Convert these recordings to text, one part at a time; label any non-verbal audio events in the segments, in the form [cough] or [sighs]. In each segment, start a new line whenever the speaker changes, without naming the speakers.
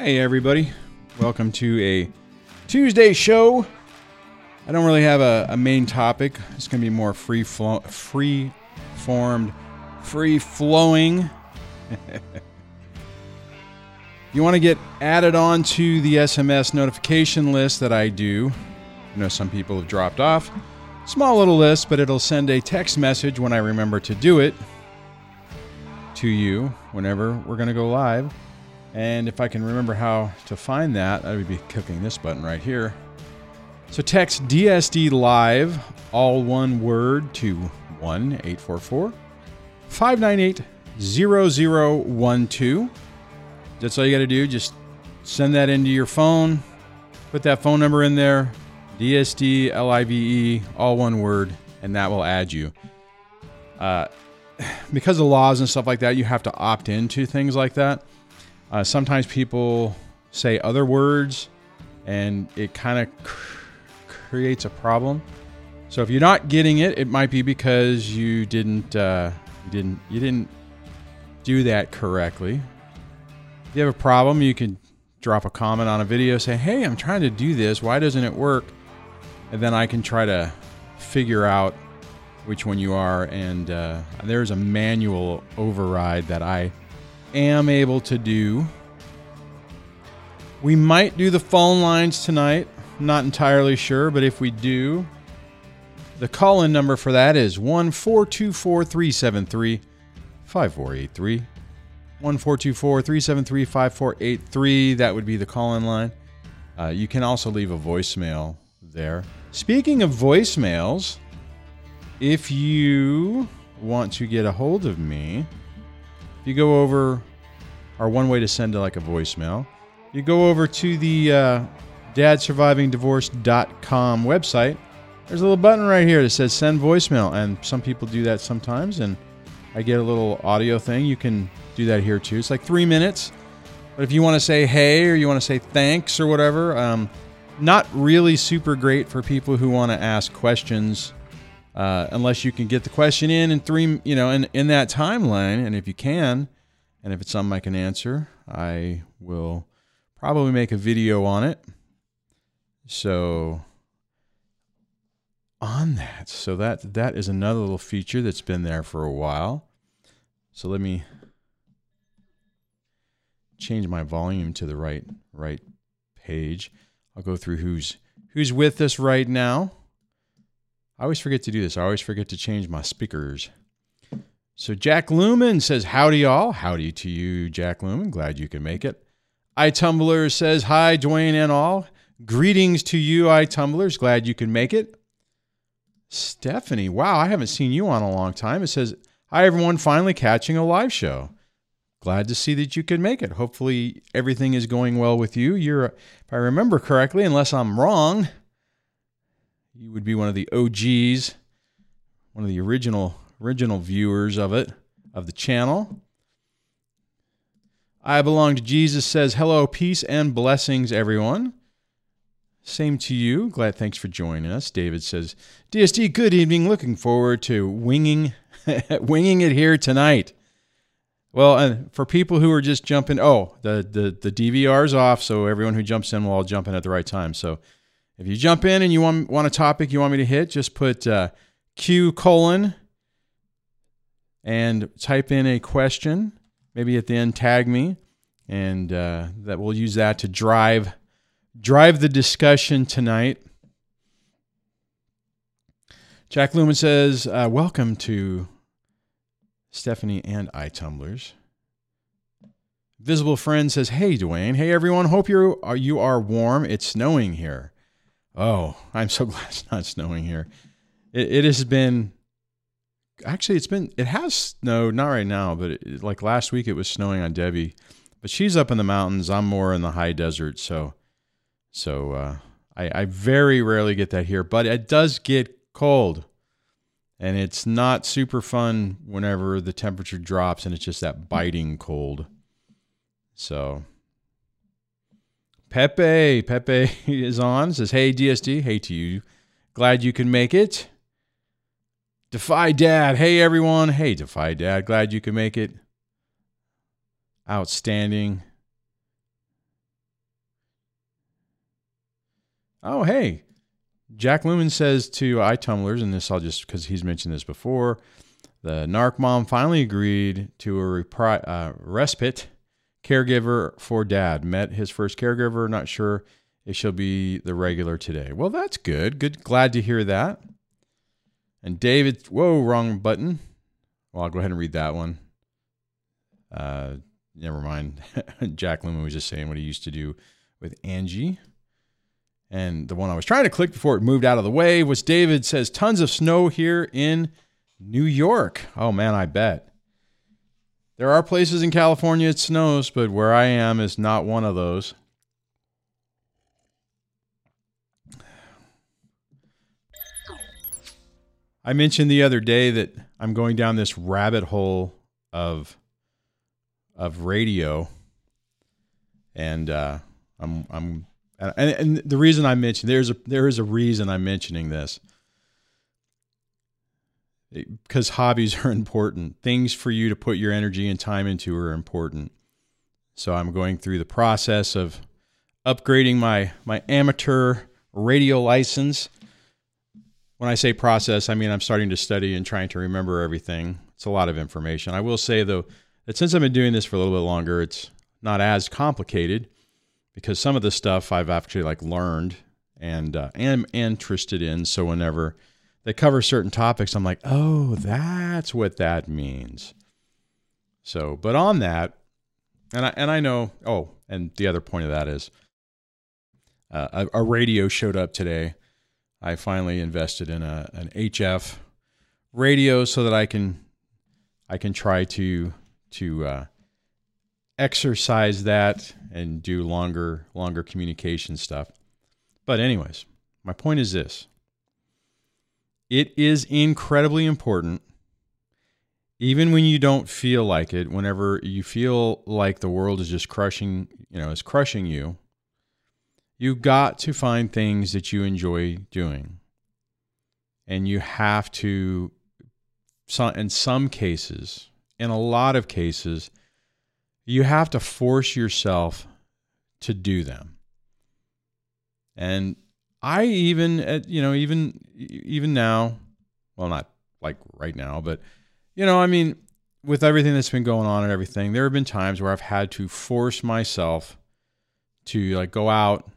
Hey, everybody. Welcome to a Tuesday show. I don't really have a, a main topic. It's going to be more free, flow, free formed, free flowing. [laughs] you want to get added on to the SMS notification list that I do. I know some people have dropped off. Small little list, but it'll send a text message when I remember to do it to you whenever we're going to go live. And if I can remember how to find that, I would be clicking this button right here. So text DSD Live, all one word, to 1 844 598 0012. That's all you got to do. Just send that into your phone, put that phone number in there, DSD LIVE, all one word, and that will add you. Uh, [sighs] because of laws and stuff like that, you have to opt into things like that. Uh, sometimes people say other words, and it kind of cr- creates a problem. So if you're not getting it, it might be because you didn't uh, you didn't you didn't do that correctly. If you have a problem, you can drop a comment on a video, say, "Hey, I'm trying to do this. Why doesn't it work?" And then I can try to figure out which one you are. And uh, there's a manual override that I am able to do. We might do the phone lines tonight. Not entirely sure, but if we do, the call in number for that is 1424 373 5483. 1424 373 5483. That would be the call in line. Uh, you can also leave a voicemail there. Speaking of voicemails, if you want to get a hold of me, if you go over, or one way to send like a voicemail, you go over to the uh, dadsurvivingdivorce.com website. There's a little button right here that says send voicemail, and some people do that sometimes, and I get a little audio thing. You can do that here too. It's like three minutes. But if you want to say hey or you want to say thanks or whatever, um, not really super great for people who want to ask questions uh, unless you can get the question in in three, you know, in, in that timeline. And if you can, and if it's something I can answer, I will probably make a video on it. So on that, so that that is another little feature that's been there for a while. So let me change my volume to the right right page. I'll go through who's who's with us right now. I always forget to do this. I always forget to change my speakers. So Jack Lumen says, Howdy, y'all. Howdy to you, Jack Lumen. Glad you can make it. iTumbler says, Hi, Duane and all. Greetings to you, iTumblers. Glad you can make it. Stephanie, wow, I haven't seen you on a long time. It says, Hi, everyone, finally catching a live show. Glad to see that you can make it. Hopefully, everything is going well with you. You're, if I remember correctly, unless I'm wrong, you would be one of the OGs, one of the original original viewers of it, of the channel. I belong to Jesus says, Hello, peace and blessings, everyone. Same to you. Glad thanks for joining us. David says, DSD, good evening. Looking forward to winging [laughs] winging it here tonight. Well, and for people who are just jumping, oh, the, the, the DVR's off, so everyone who jumps in will all jump in at the right time. So if you jump in and you want, want a topic you want me to hit, just put uh, Q colon and type in a question. Maybe at the end, tag me, and uh, that we'll use that to drive drive the discussion tonight. Jack Lumen says, uh, "Welcome to Stephanie and I Tumblers." Visible friend says, "Hey Duane, hey everyone. Hope you are you are warm. It's snowing here. Oh, I'm so [laughs] glad it's not snowing here. It, it has been actually it's been it has snowed not right now but it, like last week it was snowing on debbie. But she's up in the mountains. I'm more in the high desert so so uh, I, I very rarely get that here but it does get cold. And it's not super fun whenever the temperature drops and it's just that biting cold. So Pepe. Pepe [laughs] is on. Says, hey, DSD. Hey to you. Glad you can make it. Defy Dad. Hey, everyone. Hey, Defy Dad. Glad you can make it. Outstanding. Oh, hey. Jack Lumen says to iTumblers, and this I'll just because he's mentioned this before, the narc mom finally agreed to a repri- uh, respite caregiver for dad. Met his first caregiver. Not sure if she'll be the regular today. Well, that's good. Good. Glad to hear that. And David, whoa, wrong button. Well, I'll go ahead and read that one. Uh, never mind. [laughs] Jack Lumen was just saying what he used to do with Angie. And the one I was trying to click before it moved out of the way was David says tons of snow here in New York. Oh man, I bet. There are places in California it snows, but where I am is not one of those. I mentioned the other day that I'm going down this rabbit hole of of radio, and uh, I'm I'm and, and the reason I mentioned there's a there is a reason I'm mentioning this because hobbies are [laughs] important. Things for you to put your energy and time into are important. So I'm going through the process of upgrading my my amateur radio license. When I say process, I mean I'm starting to study and trying to remember everything. It's a lot of information. I will say though that since I've been doing this for a little bit longer, it's not as complicated because some of the stuff I've actually like learned and uh, am interested in. So whenever they cover certain topics, I'm like, oh, that's what that means. So, but on that, and I and I know. Oh, and the other point of that is, uh, a, a radio showed up today. I finally invested in a an HF radio so that I can I can try to to uh, exercise that and do longer longer communication stuff. But anyways, my point is this. It is incredibly important even when you don't feel like it, whenever you feel like the world is just crushing, you know, is crushing you, you got to find things that you enjoy doing. And you have to in some cases, in a lot of cases, you have to force yourself to do them. And I even, at you know, even even now, well, not like right now, but you know, I mean, with everything that's been going on and everything, there have been times where I've had to force myself to like go out,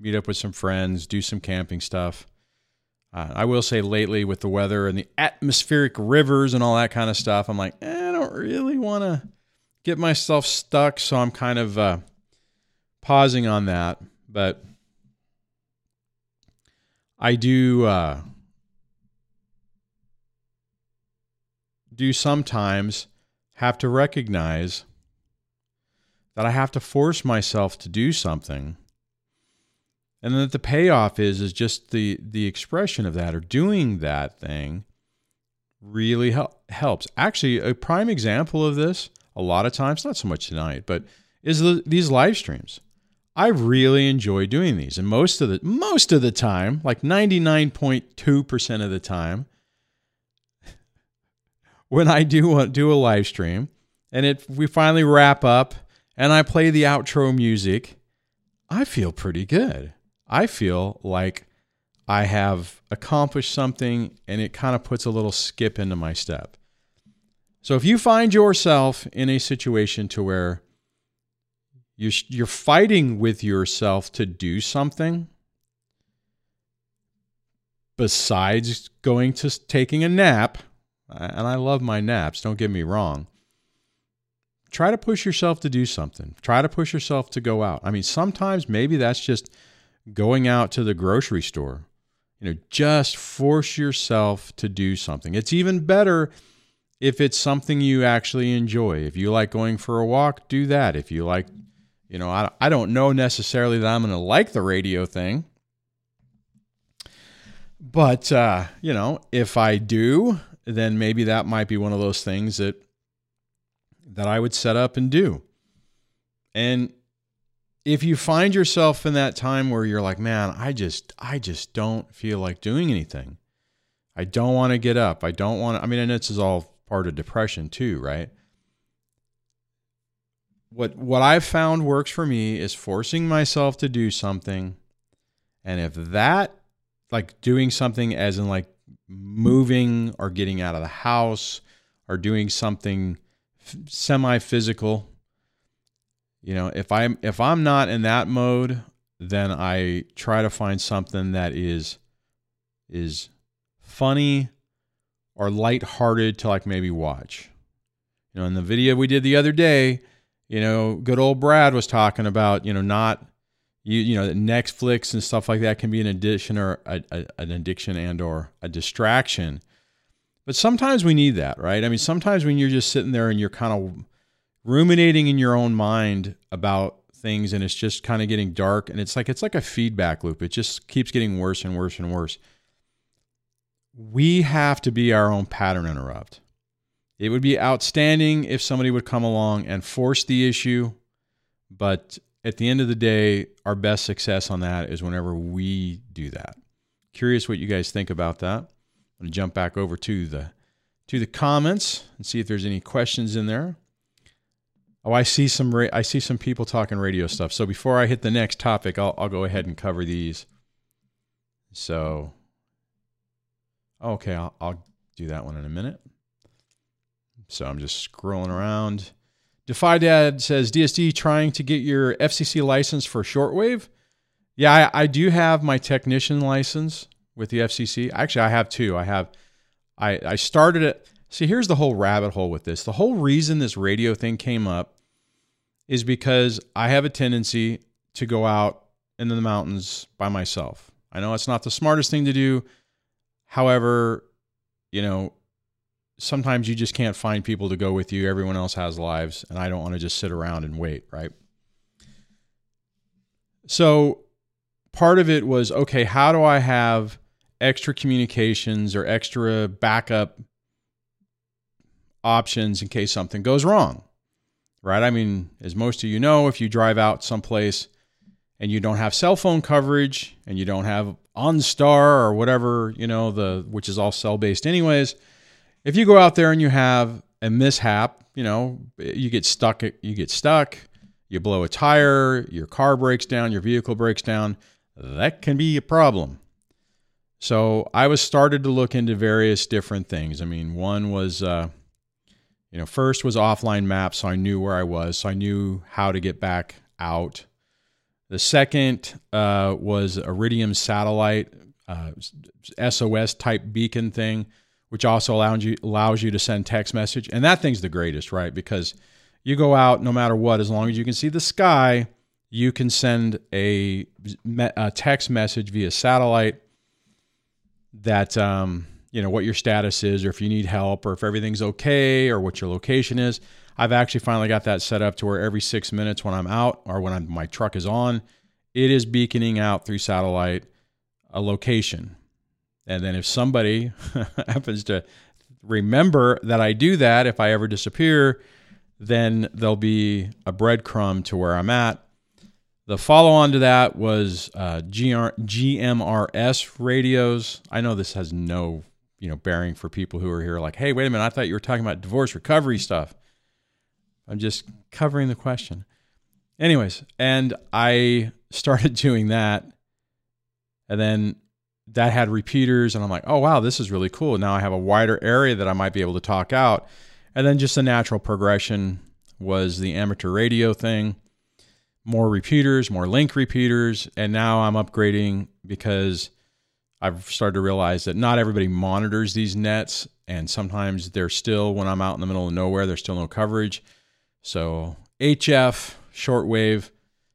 meet up with some friends, do some camping stuff. Uh, I will say lately with the weather and the atmospheric rivers and all that kind of stuff, I'm like, eh, I don't really want to get myself stuck, so I'm kind of uh, pausing on that. But I do uh, do sometimes have to recognize that I have to force myself to do something, and that the payoff is is just the the expression of that or doing that thing really hel- helps. Actually, a prime example of this a lot of times, not so much tonight, but is the, these live streams. I really enjoy doing these, and most of the most of the time, like ninety nine point two percent of the time, [laughs] when I do do a live stream, and it we finally wrap up, and I play the outro music, I feel pretty good. I feel like I have accomplished something, and it kind of puts a little skip into my step. So if you find yourself in a situation to where you're, you're fighting with yourself to do something besides going to taking a nap, and I love my naps, don't get me wrong. Try to push yourself to do something. Try to push yourself to go out. I mean, sometimes maybe that's just going out to the grocery store. You know, just force yourself to do something. It's even better if it's something you actually enjoy. If you like going for a walk, do that. If you like, you know, I, I don't know necessarily that I'm going to like the radio thing. But, uh, you know, if I do, then maybe that might be one of those things that that I would set up and do. And if you find yourself in that time where you're like, man, I just I just don't feel like doing anything. I don't want to get up. I don't want to I mean, and this is all part of depression too, right? What what I've found works for me is forcing myself to do something And if that, like doing something as in like moving or getting out of the house or doing something semi physical, you know, if I'm if I'm not in that mode, then I try to find something that is is funny or lighthearted to like maybe watch. You know, in the video we did the other day, you know, good old Brad was talking about, you know, not you you know, that Netflix and stuff like that can be an addiction or a, a, an addiction and or a distraction. But sometimes we need that, right? I mean, sometimes when you're just sitting there and you're kind of ruminating in your own mind about things and it's just kind of getting dark and it's like it's like a feedback loop. It just keeps getting worse and worse and worse. We have to be our own pattern interrupt. It would be outstanding if somebody would come along and force the issue, but at the end of the day, our best success on that is whenever we do that. Curious what you guys think about that. I'm going to jump back over to the to the comments and see if there's any questions in there. Oh, I see some ra- I see some people talking radio stuff. So before I hit the next topic, I'll I'll go ahead and cover these. So okay, I'll I'll do that one in a minute. So I'm just scrolling around. Defy Dad says DSD trying to get your FCC license for shortwave. Yeah, I, I, do have my technician license with the FCC. Actually, I have two. I have, I I started it. See, here's the whole rabbit hole with this. The whole reason this radio thing came up is because I have a tendency to go out into the mountains by myself. I know it's not the smartest thing to do. However, you know, sometimes you just can't find people to go with you. Everyone else has lives, and I don't want to just sit around and wait, right? So part of it was okay, how do I have extra communications or extra backup options in case something goes wrong? Right? I mean, as most of you know, if you drive out someplace and you don't have cell phone coverage and you don't have OnStar or whatever, you know, the which is all cell based anyways, if you go out there and you have a mishap, you know, you get stuck, you get stuck, you blow a tire, your car breaks down, your vehicle breaks down, that can be a problem. So I was started to look into various different things. I mean, one was, uh, you know, first was offline maps, so I knew where I was, so I knew how to get back out. The second uh, was Iridium satellite uh, SOS type beacon thing which also allows you allows you to send text message. And that thing's the greatest, right? Because you go out no matter what, as long as you can see the sky, you can send a, a text message via satellite that um, you know what your status is, or if you need help, or if everything's okay, or what your location is. I've actually finally got that set up to where every six minutes when I'm out or when I'm, my truck is on, it is beaconing out through satellite a location and then if somebody [laughs] happens to remember that I do that, if I ever disappear, then there'll be a breadcrumb to where I'm at. The follow on to that was uh, GR, GMRS radios. I know this has no you know bearing for people who are here like, hey, wait a minute, I thought you were talking about divorce recovery stuff. I'm just covering the question. Anyways, and I [laughs] started doing that. And then that had repeaters and I'm like, "Oh wow, this is really cool. Now I have a wider area that I might be able to talk out." And then just a natural progression was the amateur radio thing. More repeaters, more link repeaters, and now I'm upgrading because I've started to realize that not everybody monitors these nets and sometimes they're still when I'm out in the middle of nowhere, there's still no coverage. So, HF shortwave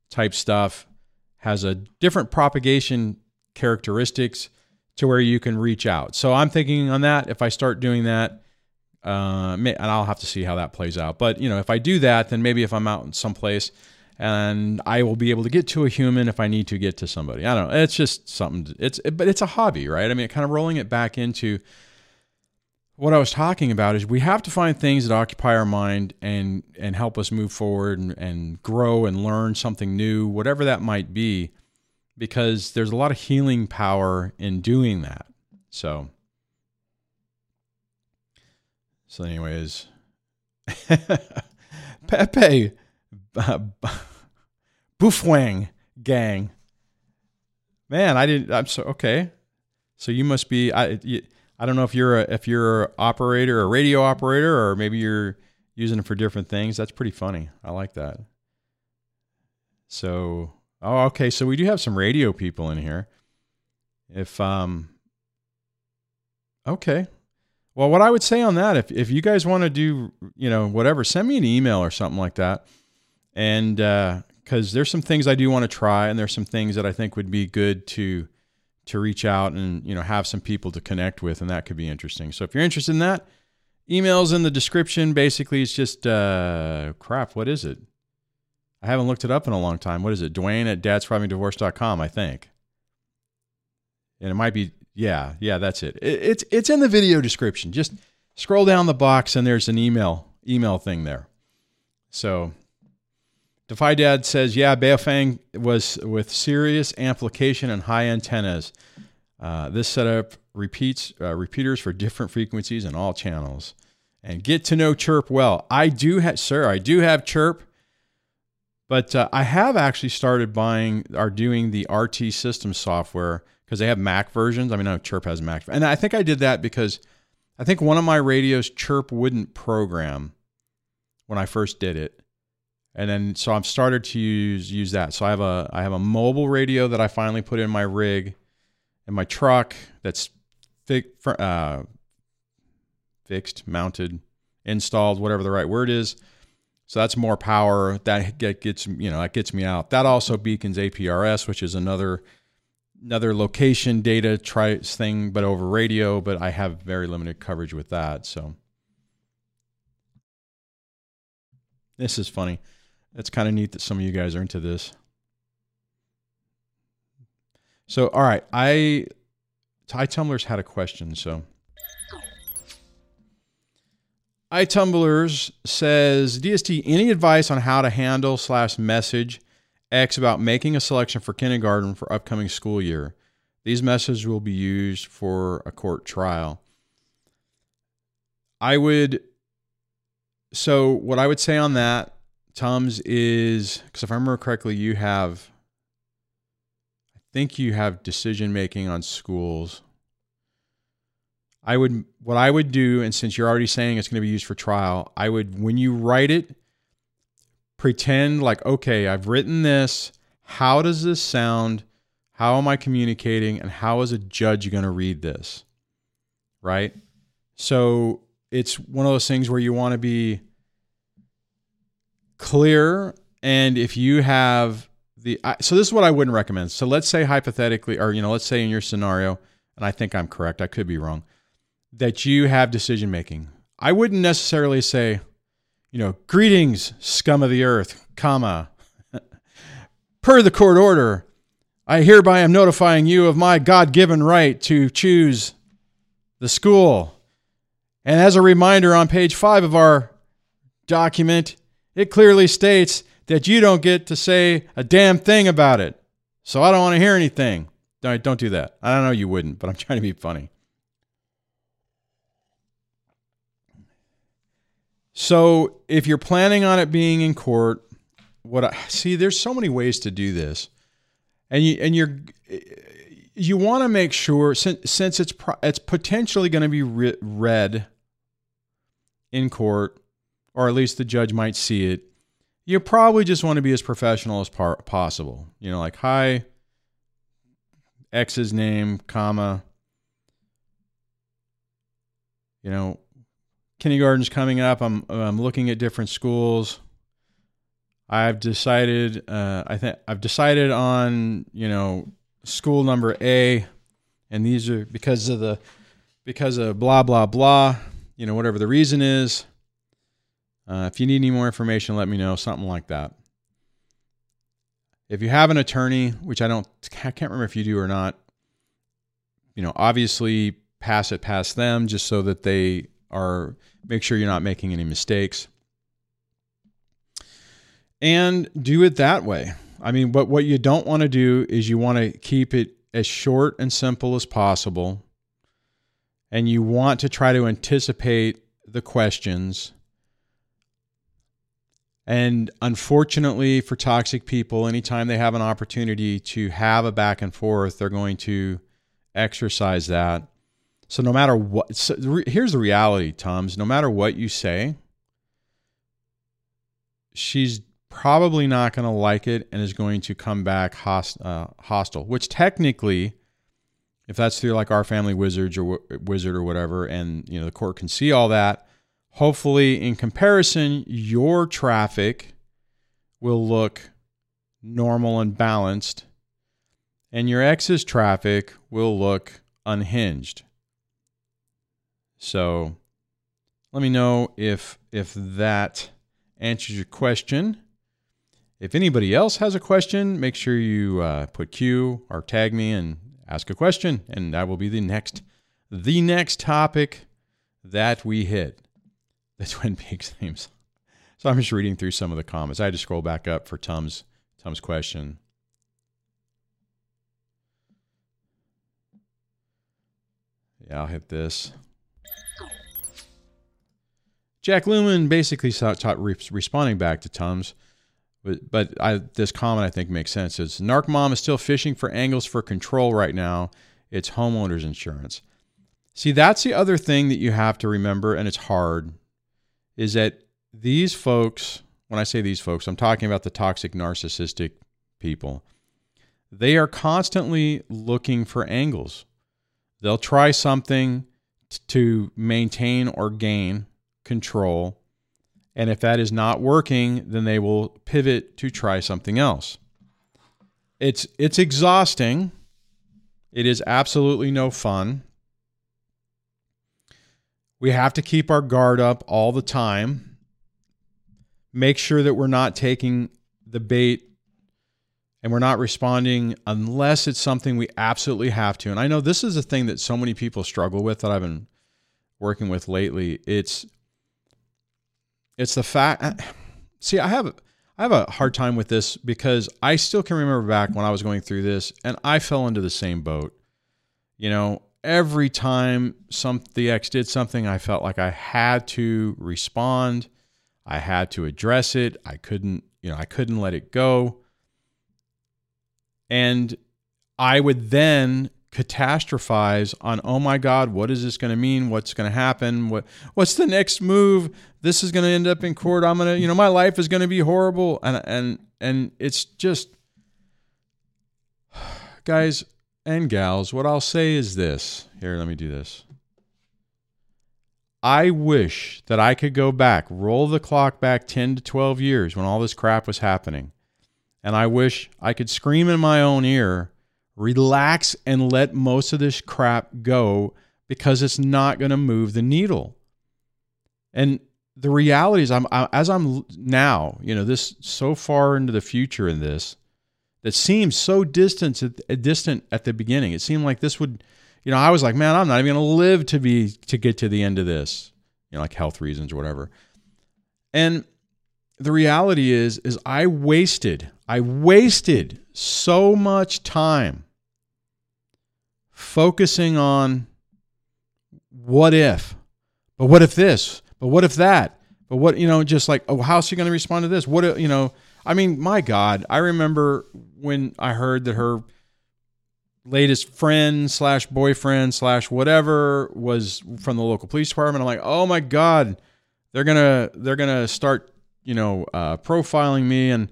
type stuff has a different propagation characteristics to where you can reach out. So I'm thinking on that. If I start doing that, uh, and I'll have to see how that plays out. But you know, if I do that, then maybe if I'm out in someplace and I will be able to get to a human if I need to get to somebody. I don't know. It's just something. It's but it's a hobby, right? I mean, kind of rolling it back into what I was talking about is we have to find things that occupy our mind and and help us move forward and, and grow and learn something new, whatever that might be because there's a lot of healing power in doing that. So, so anyways, [laughs] Pepe uh, [laughs] gang. Man, I didn't. I'm so okay. So you must be. I. You, I don't know if you're a if you're an operator, a radio operator, or maybe you're using it for different things. That's pretty funny. I like that. So, oh, okay. So we do have some radio people in here. If um, okay. Well, what I would say on that, if if you guys want to do, you know, whatever, send me an email or something like that, and uh uh, there's some things I do want to try, and there's some things that I think would be good to to reach out and you know have some people to connect with, and that could be interesting. So if you're interested in that, emails in the description. Basically, it's just uh, crap. What is it? I haven't looked it up in a long time. What is it? Duane at dadsurvivingdivorce.com, I think. And it might be, yeah, yeah, that's it. it. It's it's in the video description. Just scroll down the box and there's an email email thing there. So Defy Dad says, yeah, Baofeng was with serious amplification and high antennas. Uh, this setup repeats uh, repeaters for different frequencies and all channels. And get to know Chirp well. I do have, sir, I do have Chirp. But uh, I have actually started buying or doing the RT system software because they have Mac versions. I mean, I know Chirp has Mac, and I think I did that because I think one of my radios Chirp wouldn't program when I first did it, and then so I've started to use use that. So I have a I have a mobile radio that I finally put in my rig, in my truck that's fi- uh, fixed, mounted, installed, whatever the right word is so that's more power that gets you know that gets me out. That also beacons APRS, which is another another location data try thing, but over radio. But I have very limited coverage with that. So this is funny. It's kind of neat that some of you guys are into this. So all right, I Ty Tumblers had a question. So iTumblers says, DST, any advice on how to handle slash message X about making a selection for kindergarten for upcoming school year? These messages will be used for a court trial. I would, so what I would say on that, Tums, is because if I remember correctly, you have, I think you have decision making on schools. I would what I would do, and since you're already saying it's going to be used for trial, I would when you write it, pretend like okay, I've written this. How does this sound? How am I communicating? And how is a judge going to read this? Right. So it's one of those things where you want to be clear. And if you have the, so this is what I wouldn't recommend. So let's say hypothetically, or, you know, let's say in your scenario, and I think I'm correct, I could be wrong that you have decision making. I wouldn't necessarily say, you know, greetings, scum of the earth, comma. [laughs] per the court order, I hereby am notifying you of my God given right to choose the school. And as a reminder, on page five of our document, it clearly states that you don't get to say a damn thing about it. So I don't want to hear anything. Don't, don't do that. I don't know you wouldn't, but I'm trying to be funny. So if you're planning on it being in court, what I see, there's so many ways to do this, and you and you're you want to make sure since since it's it's potentially going to be re- read in court, or at least the judge might see it. You probably just want to be as professional as par- possible. You know, like hi, X's name, comma. You know, kindergarten's coming up. I'm I'm looking at different schools. I've decided. Uh, I think I've decided on you know school number A, and these are because of the because of blah blah blah. You know whatever the reason is. Uh, if you need any more information, let me know. Something like that. If you have an attorney, which I don't, I can't remember if you do or not. You know, obviously pass it past them just so that they are make sure you're not making any mistakes. And do it that way. I mean, but what you don't want to do is you want to keep it as short and simple as possible. And you want to try to anticipate the questions. And unfortunately for toxic people, anytime they have an opportunity to have a back and forth, they're going to exercise that. So no matter what, so here's the reality, Tums. No matter what you say, she's probably not going to like it and is going to come back host, uh, hostile. Which technically, if that's through like our family wizards or wizard or whatever, and you know the court can see all that, hopefully in comparison, your traffic will look normal and balanced, and your ex's traffic will look unhinged. So let me know if if that answers your question. If anybody else has a question, make sure you uh, put Q or tag me and ask a question, and that will be the next the next topic that we hit. The Twin Peaks themes. So I'm just reading through some of the comments. I had to scroll back up for Tom's Tom's question. Yeah, I'll hit this. Jack Lumen basically taught responding back to Tums, but but I, this comment I think makes sense. It's Narc Mom is still fishing for angles for control right now. It's homeowners insurance. See, that's the other thing that you have to remember, and it's hard, is that these folks, when I say these folks, I'm talking about the toxic narcissistic people. They are constantly looking for angles. They'll try something to maintain or gain control. And if that is not working, then they will pivot to try something else. It's it's exhausting. It is absolutely no fun. We have to keep our guard up all the time. Make sure that we're not taking the bait and we're not responding unless it's something we absolutely have to. And I know this is a thing that so many people struggle with that I've been working with lately. It's it's the fact. Uh, see, I have I have a hard time with this because I still can remember back when I was going through this, and I fell into the same boat. You know, every time some the ex did something, I felt like I had to respond. I had to address it. I couldn't, you know, I couldn't let it go. And I would then catastrophize on oh my god what is this going to mean? What's going to happen? What what's the next move? This is going to end up in court. I'm going to you know my life is going to be horrible. And and and it's just [sighs] guys and gals what i'll say is this. Here let me do this. I wish that i could go back roll the clock back 10 to 12 years when all this crap was happening. And i wish i could scream in my own ear relax and let most of this crap go because it's not going to move the needle. And the reality is, I'm as I'm now, you know, this so far into the future in this that seems so distant, distant at the beginning. It seemed like this would, you know, I was like, man, I'm not even going to live to be to get to the end of this, you know, like health reasons or whatever. And the reality is, is I wasted, I wasted so much time focusing on what if, but what if this, but what if that, but what, you know, just like, oh, how's she going to respond to this? What, you know, I mean, my God, I remember when I heard that her latest friend slash boyfriend slash whatever was from the local police department. I'm like, oh my God, they're gonna they're gonna start, you know, uh, profiling me and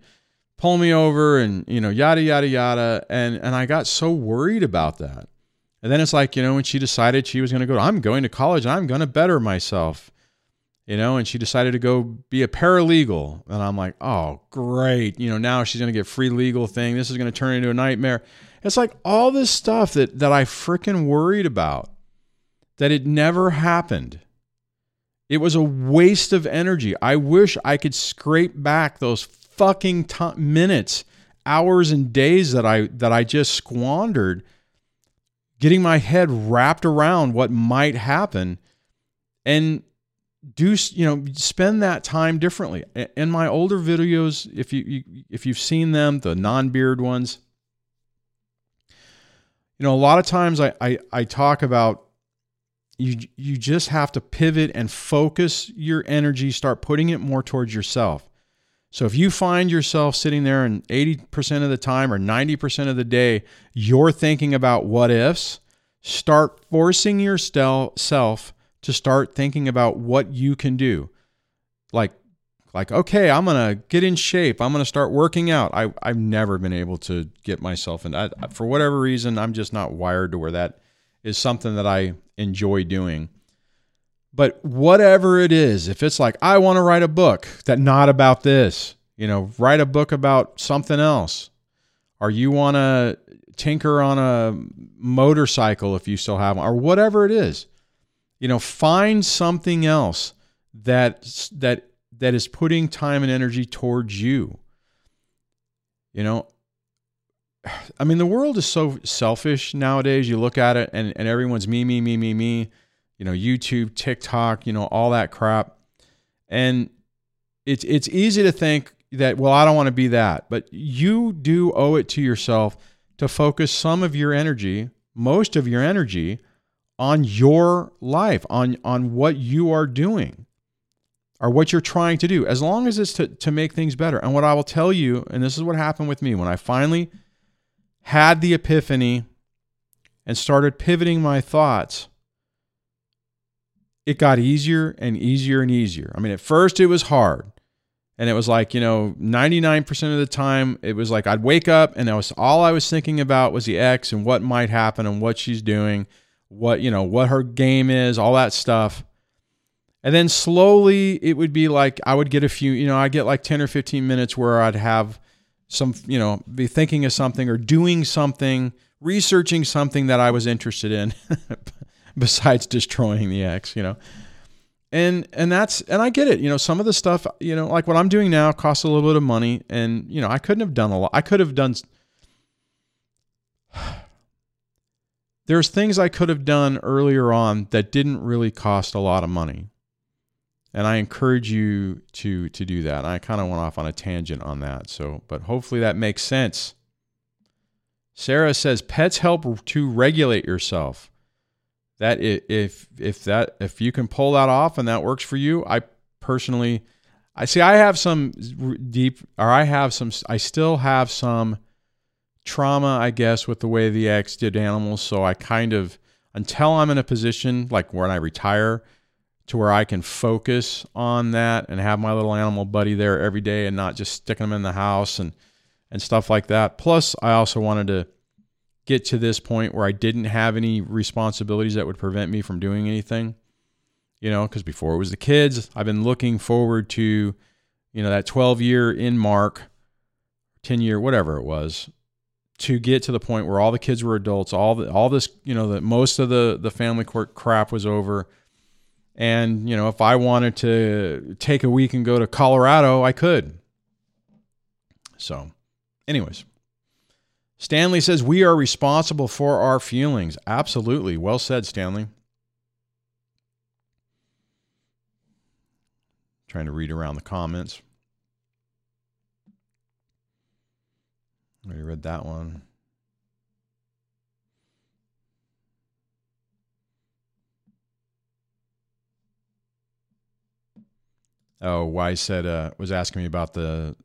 pull me over and you know yada yada yada. And and I got so worried about that. And then it's like, you know, when she decided she was going to go, I'm going to college, I'm going to better myself, you know, and she decided to go be a paralegal. And I'm like, oh, great. You know, now she's going to get free legal thing. This is going to turn into a nightmare. It's like all this stuff that, that I freaking worried about that it never happened. It was a waste of energy. I wish I could scrape back those fucking t- minutes, hours and days that I that I just squandered getting my head wrapped around what might happen and do you know spend that time differently. In my older videos if you, if you've seen them the non-beard ones you know a lot of times I, I i talk about you you just have to pivot and focus your energy start putting it more towards yourself So if you find yourself sitting there and 80% of the time or 90% of the day, you're thinking about what ifs, start forcing yourself to start thinking about what you can do. Like, like okay, I'm gonna get in shape. I'm gonna start working out. I I've never been able to get myself in. I, for whatever reason, I'm just not wired to where that is something that I enjoy doing. But whatever it is, if it's like I want to write a book that not about this, you know, write a book about something else, or you want to tinker on a motorcycle if you still have one, or whatever it is, you know, find something else that that that is putting time and energy towards you. You know, [sighs] I mean, the world is so selfish nowadays. You look at it and, and everyone's me, me, me, me, me, you know, YouTube, TikTok, you know, all that crap. And it's it's easy to think that, well, I don't want to be that. But you do owe it to yourself to focus some of your energy, most of your energy, on your life, on on what you are doing or what you're trying to do, as long as it's to, to make things better. And what I will tell you, and this is what happened with me when I finally had the epiphany and started pivoting my thoughts, it got easier and easier and easier. I mean, at first it was hard. And it was like, you know, 99% of the time, it was like I'd wake up and that was all I was thinking about was the ex and what might happen and what she's doing, what, you know, what her game is, all that stuff. And then slowly it would be like I would get a few, you know, I'd get like 10 or 15 minutes where I'd have some, you know, be thinking of something or doing something, researching something that I was interested in [laughs] [laughs] besides destroying the ex, you know. And and that's and I get it. You know, some of the stuff, you know, like what I'm doing now costs a little bit of money and, you know, I couldn't have done a lot. I could have done [sighs] There's things I could have done earlier on that didn't really cost a lot of money and I encourage you to to do that. I kind of went off on a tangent on that, so but hopefully that makes sense. Sarah says pets help to regulate yourself. That if if that if you can pull that off and that works for you, I personally I see I have some deep or I have some I still have some trauma I guess with the way the ex did animals, so I kind of until I'm in a position like when I retire to where I can focus on that and have my little animal buddy there every day and not just sticking them in the house and and stuff like that. Plus, I also wanted to get to this point where I didn't have any responsibilities that would prevent me from doing anything. You know, because before it was the kids, I've been looking forward to, you know, that 12 year in mark, 10 year, whatever it was, to get to the point where all the kids were adults, all the, all this, you know, that most of the the family court crap was over and, you know, if I wanted to take a week and go to Colorado, I could. So, anyways, Stanley says, We are responsible for our feelings. Absolutely. Well said, Stanley. Trying to read around the comments. Already read that one. Oh, Wise said uh, was asking me about the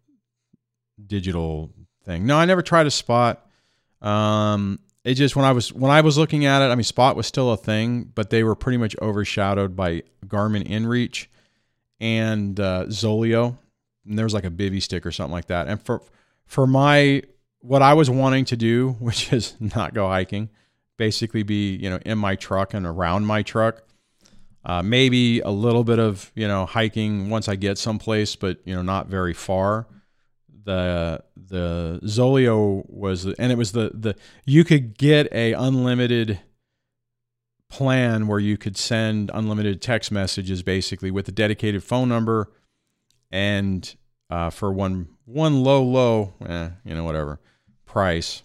digital thing. No, I never tried a spot. Um, it just when I was when I was looking at it, I mean, Spot was still a thing, but they were pretty much overshadowed by Garmin InReach and uh, Zoleo. And there was like a bivy stick or something like that. And for for my what I was wanting to do, [laughs] which is not go hiking, basically be you know in my truck and around my truck. Uh, maybe a little bit of you know hiking once I get someplace, but you know not very far. The the Zoleo was and it was the the you could get a unlimited plan where you could send unlimited text messages basically with a dedicated phone number and uh, for one one low low eh, you know whatever price.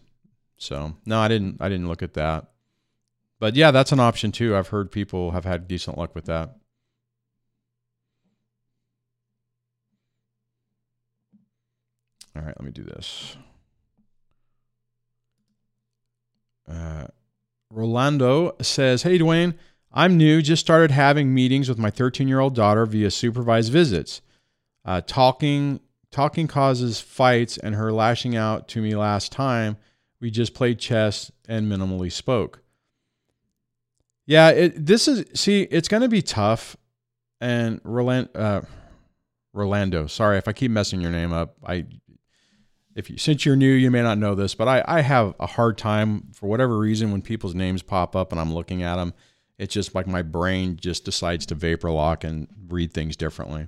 So no, I didn't I didn't look at that. But yeah, that's an option too. I've heard people have had decent luck with that. All right, let me do this. Uh, Rolando says, Hey, Duane, I'm new, just started having meetings with my 13 year old daughter via supervised visits. Uh, talking talking causes fights, and her lashing out to me last time. We just played chess and minimally spoke. Yeah, it, this is see, it's going to be tough. And Roland, uh, Rolando, sorry if I keep messing your name up. I, if you, since you're new, you may not know this, but I, I have a hard time for whatever reason when people's names pop up and I'm looking at them. It's just like my brain just decides to vapor lock and read things differently.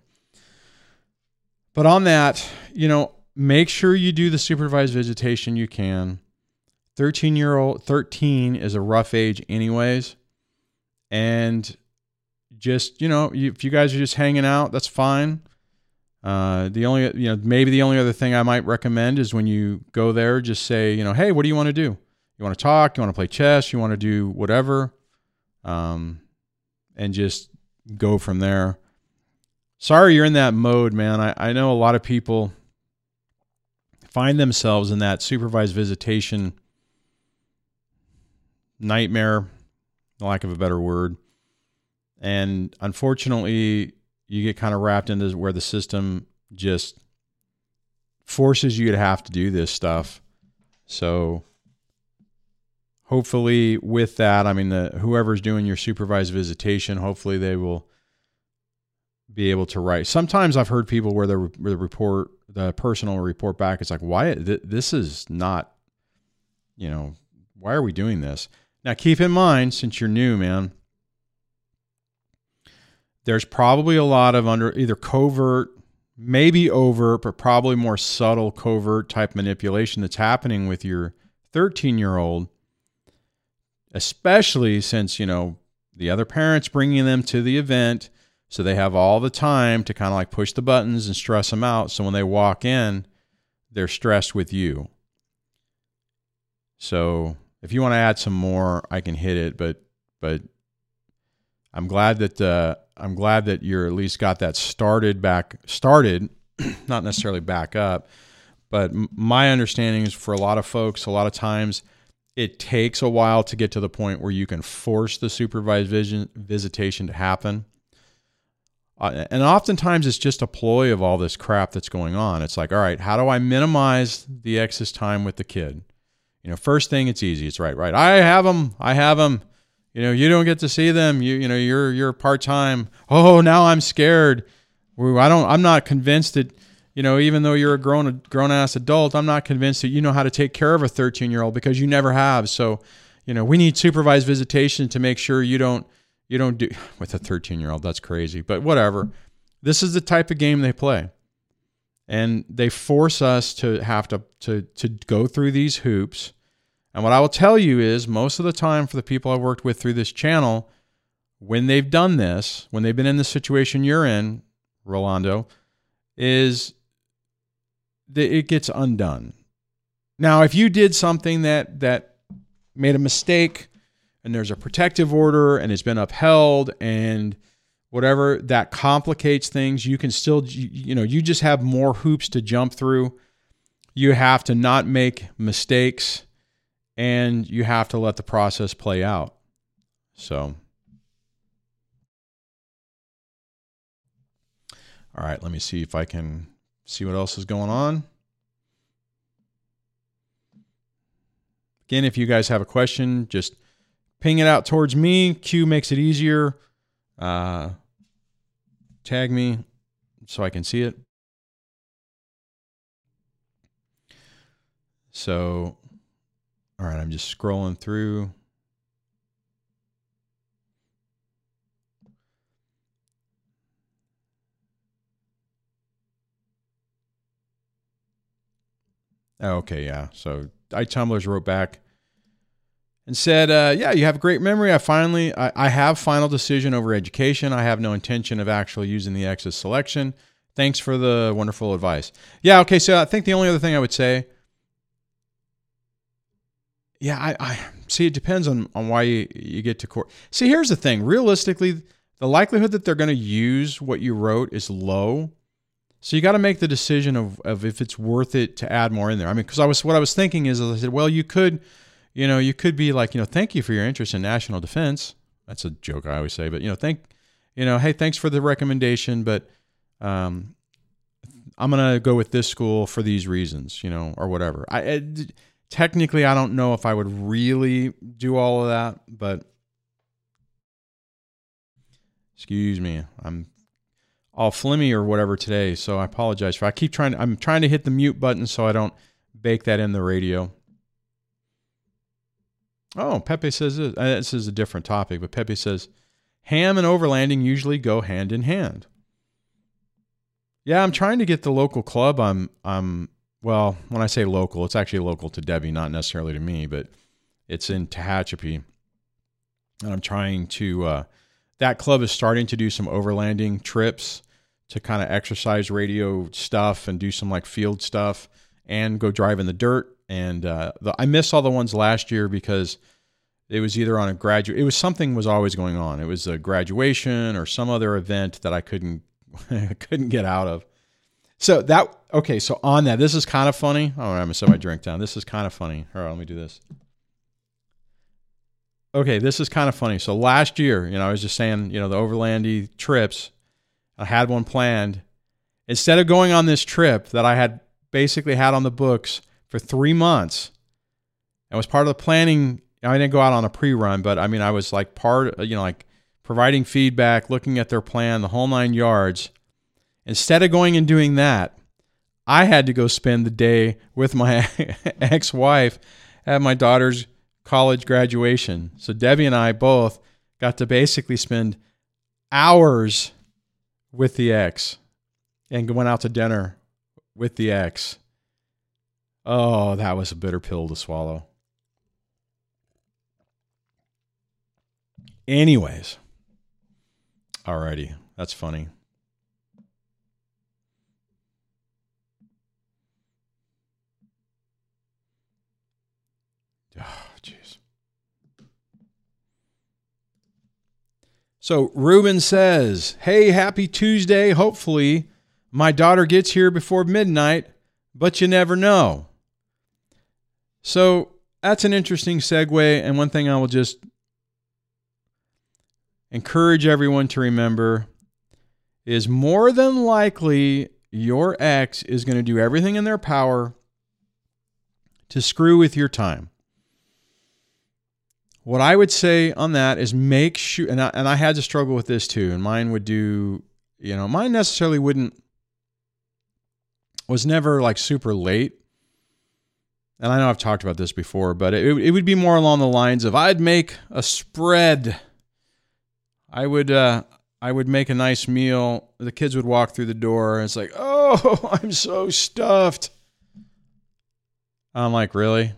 But on that, you know, make sure you do the supervised visitation you can. 13 year old 13 is a rough age anyways and just you know if you guys are just hanging out that's fine uh, the only you know maybe the only other thing i might recommend is when you go there just say you know hey what do you want to do? You want to talk? You want to play chess? You want to do whatever? Um, and just go from there. Sorry you're in that mode man. I, I know a lot of people find themselves in that supervised visitation nightmare, lack of a better word. And unfortunately, you get kind of wrapped into where the system just forces you to have to do this stuff. So hopefully with that, I mean the whoever's doing your supervised visitation, hopefully they will be able to write. Sometimes I've heard people where the, where the report, the personal report back, it's like, why th- this is not, you know, why are we doing this? Now, keep in mind, since you're new, man, there's probably a lot of under either covert, maybe overt, but probably more subtle covert type manipulation that's happening with your 13 year old, especially since, you know, the other parents bringing them to the event. So they have all the time to kind of like push the buttons and stress them out. So when they walk in, they're stressed with you. So if you want to add some more, I can hit it. But but I'm glad that uh, I'm glad that you're at least got that started back started, [clears throat] not necessarily back up. But my understanding is for a lot of folks, a lot of times it takes a while to get to the point where you can force the supervised vision, visitation to happen. Uh, and oftentimes it's just a ploy of all this crap that's going on. It's like, all right, how do I minimize the excess time with the kid? You know, first thing it's easy. It's right, right. I have them. I have them. You know, you don't get to see them. You you know, you're you're part time. Oh, now I'm scared. I don't. I'm not convinced that. You know, even though you're a grown grown ass adult, I'm not convinced that you know how to take care of a 13 year old because you never have. So, you know, we need supervised visitation to make sure you don't you don't do [sighs] with a 13 year old. That's crazy, but whatever. This is the type of game they play and they force us to have to to to go through these hoops. And what I will tell you is most of the time for the people I've worked with through this channel, when they've done this, when they've been in the situation you're in, Rolando, is that it gets undone. Now, if you did something that that made a mistake and there's a protective order and it's been upheld and whatever that complicates things you can still you know you just have more hoops to jump through you have to not make mistakes and you have to let the process play out. So. All right let me see if i can see what else is going on. Again if you guys have a question just ping it out towards me. Q makes it easier. Uh, tag me so I can see it. So, all right, I'm just scrolling through. Oh, okay, yeah. So iTumblers wrote back and said, uh, "Yeah, you have a great memory. I finally, I, I, have final decision over education. I have no intention of actually using the Exus selection. Thanks for the wonderful advice. Yeah, okay. So I think the only other thing I would say, yeah, I, I see. It depends on on why you, you get to court. See, here's the thing. Realistically, the likelihood that they're going to use what you wrote is low. So you got to make the decision of, of if it's worth it to add more in there. I mean, because I was what I was thinking is I said, well, you could you know, you could be like, you know, thank you for your interest in national defense. That's a joke I always say, but you know, thank, you know, hey, thanks for the recommendation, but um, I'm gonna go with this school for these reasons, you know, or whatever. I, I technically I don't know if I would really do all of that, but excuse me, I'm all flimmy or whatever today, so I apologize for. I keep trying. I'm trying to hit the mute button so I don't bake that in the radio. Oh, Pepe says this. Uh, this is a different topic, but Pepe says ham and overlanding usually go hand in hand. Yeah, I'm trying to get the local club. I'm I'm well, when I say local, it's actually local to Debbie, not necessarily to me, but it's in Tehachapi. And I'm trying to uh, that club is starting to do some overlanding trips to kind of exercise radio stuff and do some like field stuff and go drive in the dirt. And uh, the, I missed all the ones last year because it was either on a graduate. It was something was always going on. It was a graduation or some other event that I couldn't [laughs] couldn't get out of. So that okay. So on that, this is kind of funny. Oh, I'm gonna set my drink down. This is kind of funny. All right, let me do this. Okay, this is kind of funny. So last year, you know, I was just saying, you know, the overlandy trips. I had one planned. Instead of going on this trip that I had basically had on the books for three months, I was part of the planning. I didn't go out on a pre-run, but I mean, I was like part, you know, like providing feedback, looking at their plan, the whole nine yards. Instead of going and doing that, I had to go spend the day with my [laughs] ex-wife at my daughter's college graduation. So Debbie and I both got to basically spend hours with the ex and went out to dinner with the ex. Oh, that was a bitter pill to swallow. Anyways, alrighty, that's funny. Oh, [sighs] jeez. So Ruben says, Hey, happy Tuesday. Hopefully, my daughter gets here before midnight, but you never know. So that's an interesting segue. And one thing I will just encourage everyone to remember is more than likely your ex is going to do everything in their power to screw with your time. What I would say on that is make sure, and I, and I had to struggle with this too, and mine would do, you know, mine necessarily wouldn't, was never like super late. And I know I've talked about this before, but it, it would be more along the lines of I'd make a spread. I would, uh, I would make a nice meal. The kids would walk through the door, and it's like, oh, [laughs] I'm so stuffed. I'm like, really?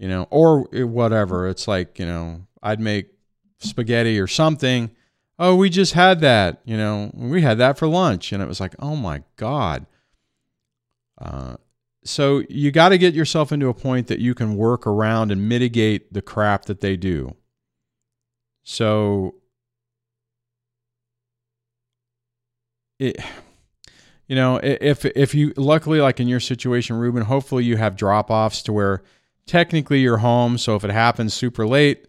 You know, or whatever. It's like, you know, I'd make spaghetti or something. Oh, we just had that, you know, we had that for lunch. And it was like, oh my God. Uh, so you got to get yourself into a point that you can work around and mitigate the crap that they do. So it you know if if you luckily like in your situation ruben hopefully you have drop offs to where technically you're home, so if it happens super late,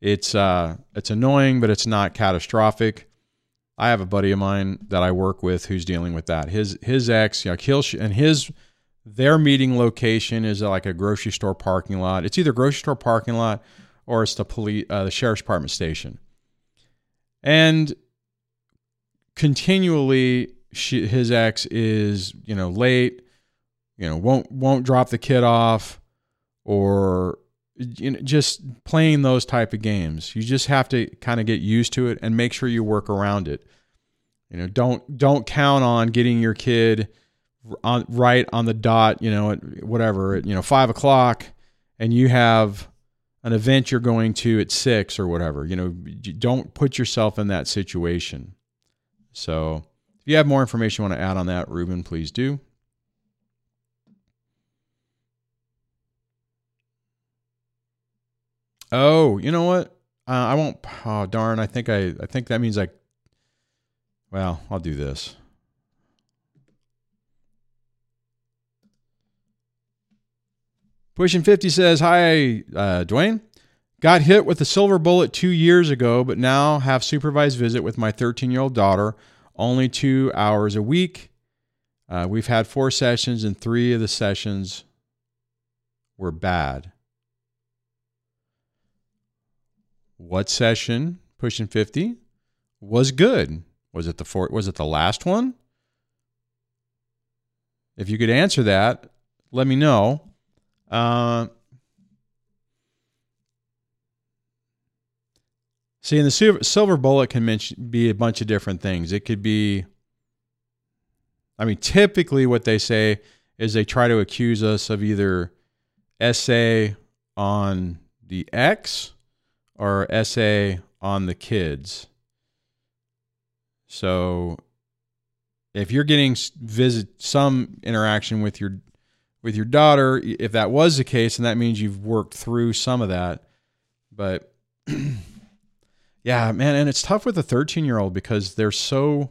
it's uh, it's annoying, but it's not catastrophic. I have a buddy of mine that I work with who's dealing with that. His his ex, you know, he'll and his their meeting location is like a grocery store parking lot. It's either grocery store parking lot or it's the police uh, the sheriff's department station. And continually, she, his ex is you know late, you know won't won't drop the kid off or you know, just playing those type of games. You just have to kind of get used to it and make sure you work around it. You know, don't don't count on getting your kid on right on the dot. You know, at whatever at you know five o'clock, and you have an event you're going to at six or whatever. You know, don't put yourself in that situation. So, if you have more information you want to add on that, Ruben, please do. Oh, you know what? Uh, I won't. Oh darn! I think I. I think that means like. Well, I'll do this. Pushing 50 says, Hi, uh, Duane. Got hit with a silver bullet two years ago, but now have supervised visit with my 13 year old daughter only two hours a week. Uh, we've had four sessions, and three of the sessions were bad. What session, pushing 50, was good? Was it the four, was it the last one? If you could answer that, let me know. Uh, see, and the silver, silver bullet can mention, be a bunch of different things. It could be, I mean, typically what they say is they try to accuse us of either essay on the ex or essay on the kids. So if you're getting visit some interaction with your with your daughter, if that was the case, and that means you've worked through some of that. But [clears throat] yeah, man, and it's tough with a 13 year old because they're so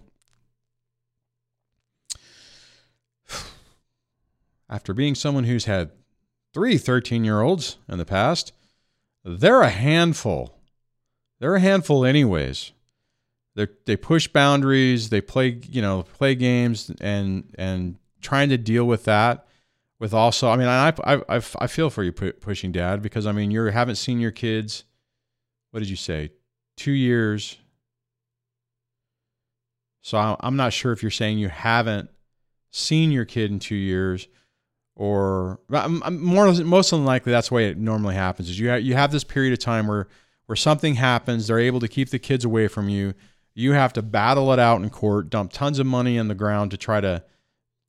[sighs] after being someone who's had three 13 year olds in the past, they're a handful. They're a handful, anyways. They they push boundaries. They play you know play games and and trying to deal with that. With also, I mean, I I I, feel for you pushing dad because I mean you haven't seen your kids. What did you say? Two years. So I'm not sure if you're saying you haven't seen your kid in two years or more most unlikely that's the way it normally happens is you have, you have this period of time where where something happens they're able to keep the kids away from you you have to battle it out in court dump tons of money in the ground to try to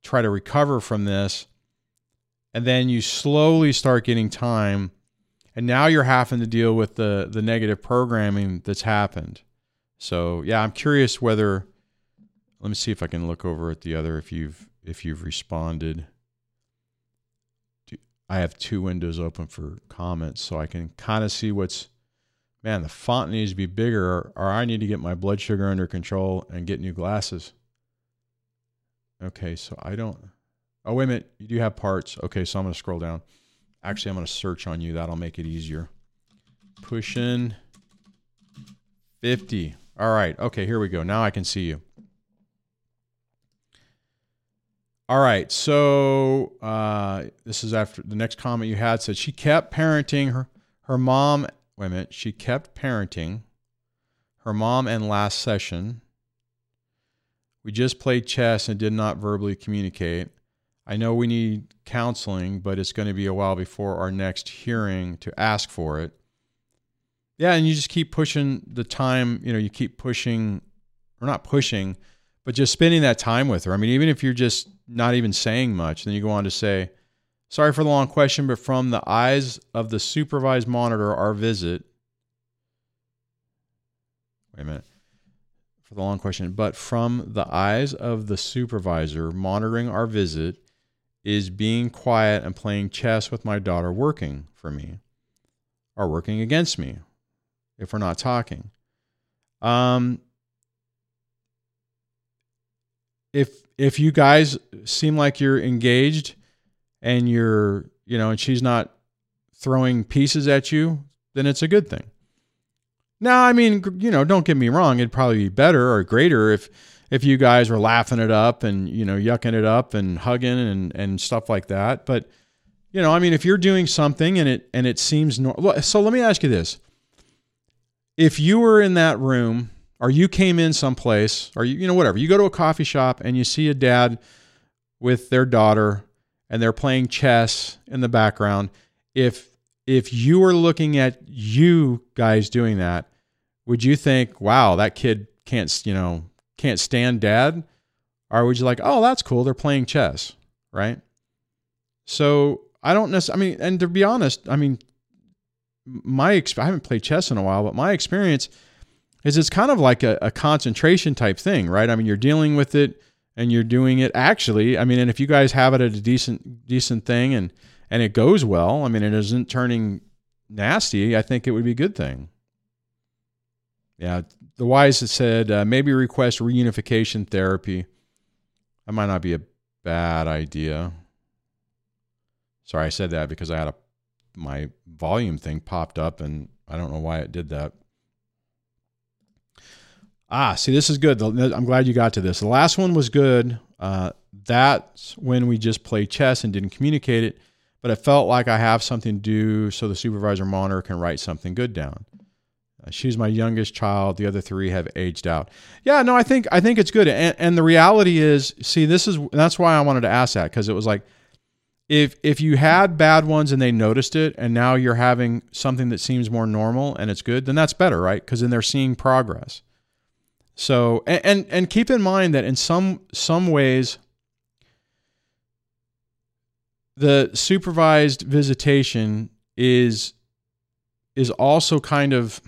try to recover from this and then you slowly start getting time and now you're having to deal with the the negative programming that's happened. So yeah i'm curious whether let me see if i can look over at the other if you've if you've responded I have two windows open for comments so I can kind of see what's man, the font needs to be bigger or, I need to get my blood sugar under control and get new glasses. Okay, so I don't Oh, wait a minute. You do have parts. Okay, so I'm to scroll down. Actually, I'm to search on you. That'll make it easier. Pushing 50. All right. Okay, here we go. Now I can see you. All right. So uh, this is after the next comment you had said she kept parenting her her mom. Wait a minute. She kept parenting her mom and last session. We just played chess and did not verbally communicate. I know we need counseling, but it's going to be a while before our next hearing to ask for it. Yeah, and you just keep pushing the time, you know, you keep pushing or not pushing, but just spending that time with her. I mean, even if you're just not even saying much. Then you go on to say, Sorry for the long question, but from the eyes of the supervised monitor, our visit. Wait a minute. For the long question, but from the eyes of the supervisor monitoring our visit, is being quiet and playing chess with my daughter working for me or working against me if we're not talking? Um, if if you guys seem like you're engaged and you're, you know, and she's not throwing pieces at you, then it's a good thing. Now, I mean, you know, don't get me wrong, it'd probably be better or greater if if you guys were laughing it up and, you know, yucking it up and hugging and and stuff like that, but you know, I mean, if you're doing something and it and it seems normal, so let me ask you this: if you were in that room or you came in someplace or you, you know whatever. You go to a coffee shop and you see a dad with their daughter and they're playing chess in the background. If if you were looking at you guys doing that would you think wow that kid can't you know can't stand dad? Or would you like oh that's cool they're playing chess right? So i don't necessarily i mean and to be honest i mean my exp- i haven't played chess in a while but my experience is it's kind of like a, a concentration type thing, right? I mean, you're dealing with it and you're doing it actually. I mean, and if you guys have it at a decent decent thing and and it goes well, I mean, it isn't turning nasty. I think it would be a good thing. Yeah, the wise said uh, maybe request reunification therapy. That might not be a bad idea. Sorry, I said that because I had a my volume thing popped up and I don't know why it did that. Ah, see, this is good. I'm glad you got to this. The last one was good. Uh, that's when we just played chess and didn't communicate it. But it felt like I have something to do so the supervisor monitor can write something good down. Uh, she's my youngest child. The other three have aged out. Yeah, no, I think I think it's good. And, and the reality is, see, this is that's why I wanted to ask that because it was like, if if you had bad ones and they noticed it, and now you're having something that seems more normal and it's good, then that's better, right? Because then they're seeing progress. So and, and and keep in mind that in some some ways the supervised visitation is is also kind of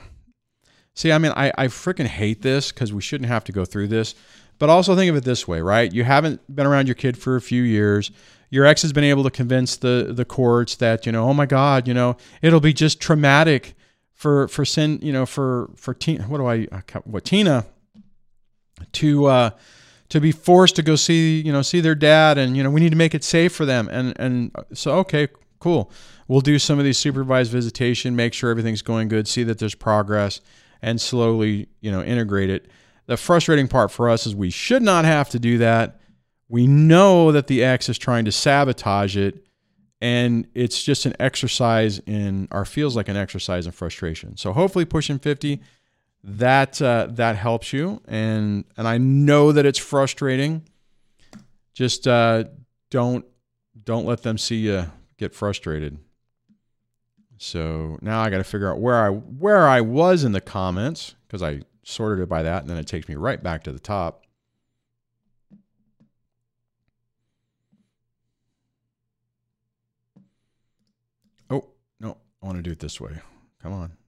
see i mean i, I freaking hate this because we shouldn't have to go through this but also think of it this way right? You haven't been around your kid for a few years. Your ex has been able to convince the the courts that you know oh my god you know it'll be just traumatic for for sin you know for for tina what do i what tina to uh, to be forced to go see you know see their dad and you know we need to make it safe for them. And and so okay cool. We'll do some of these supervised visitation make sure everything's going good see that there's progress and slowly you know integrate it. The frustrating part for us is we should not have to do that. We know that the ex is trying to sabotage it and it's just an exercise in or feels like an exercise in frustration. So hopefully pushing 50 that uh, that helps you. And and I know that it's frustrating. Just uh, don't don't let them see you get frustrated. So now I got to figure out where I where I was in the comments because I sorted it by that and then it takes me right back to the top. Oh no I want to do it this way. Come on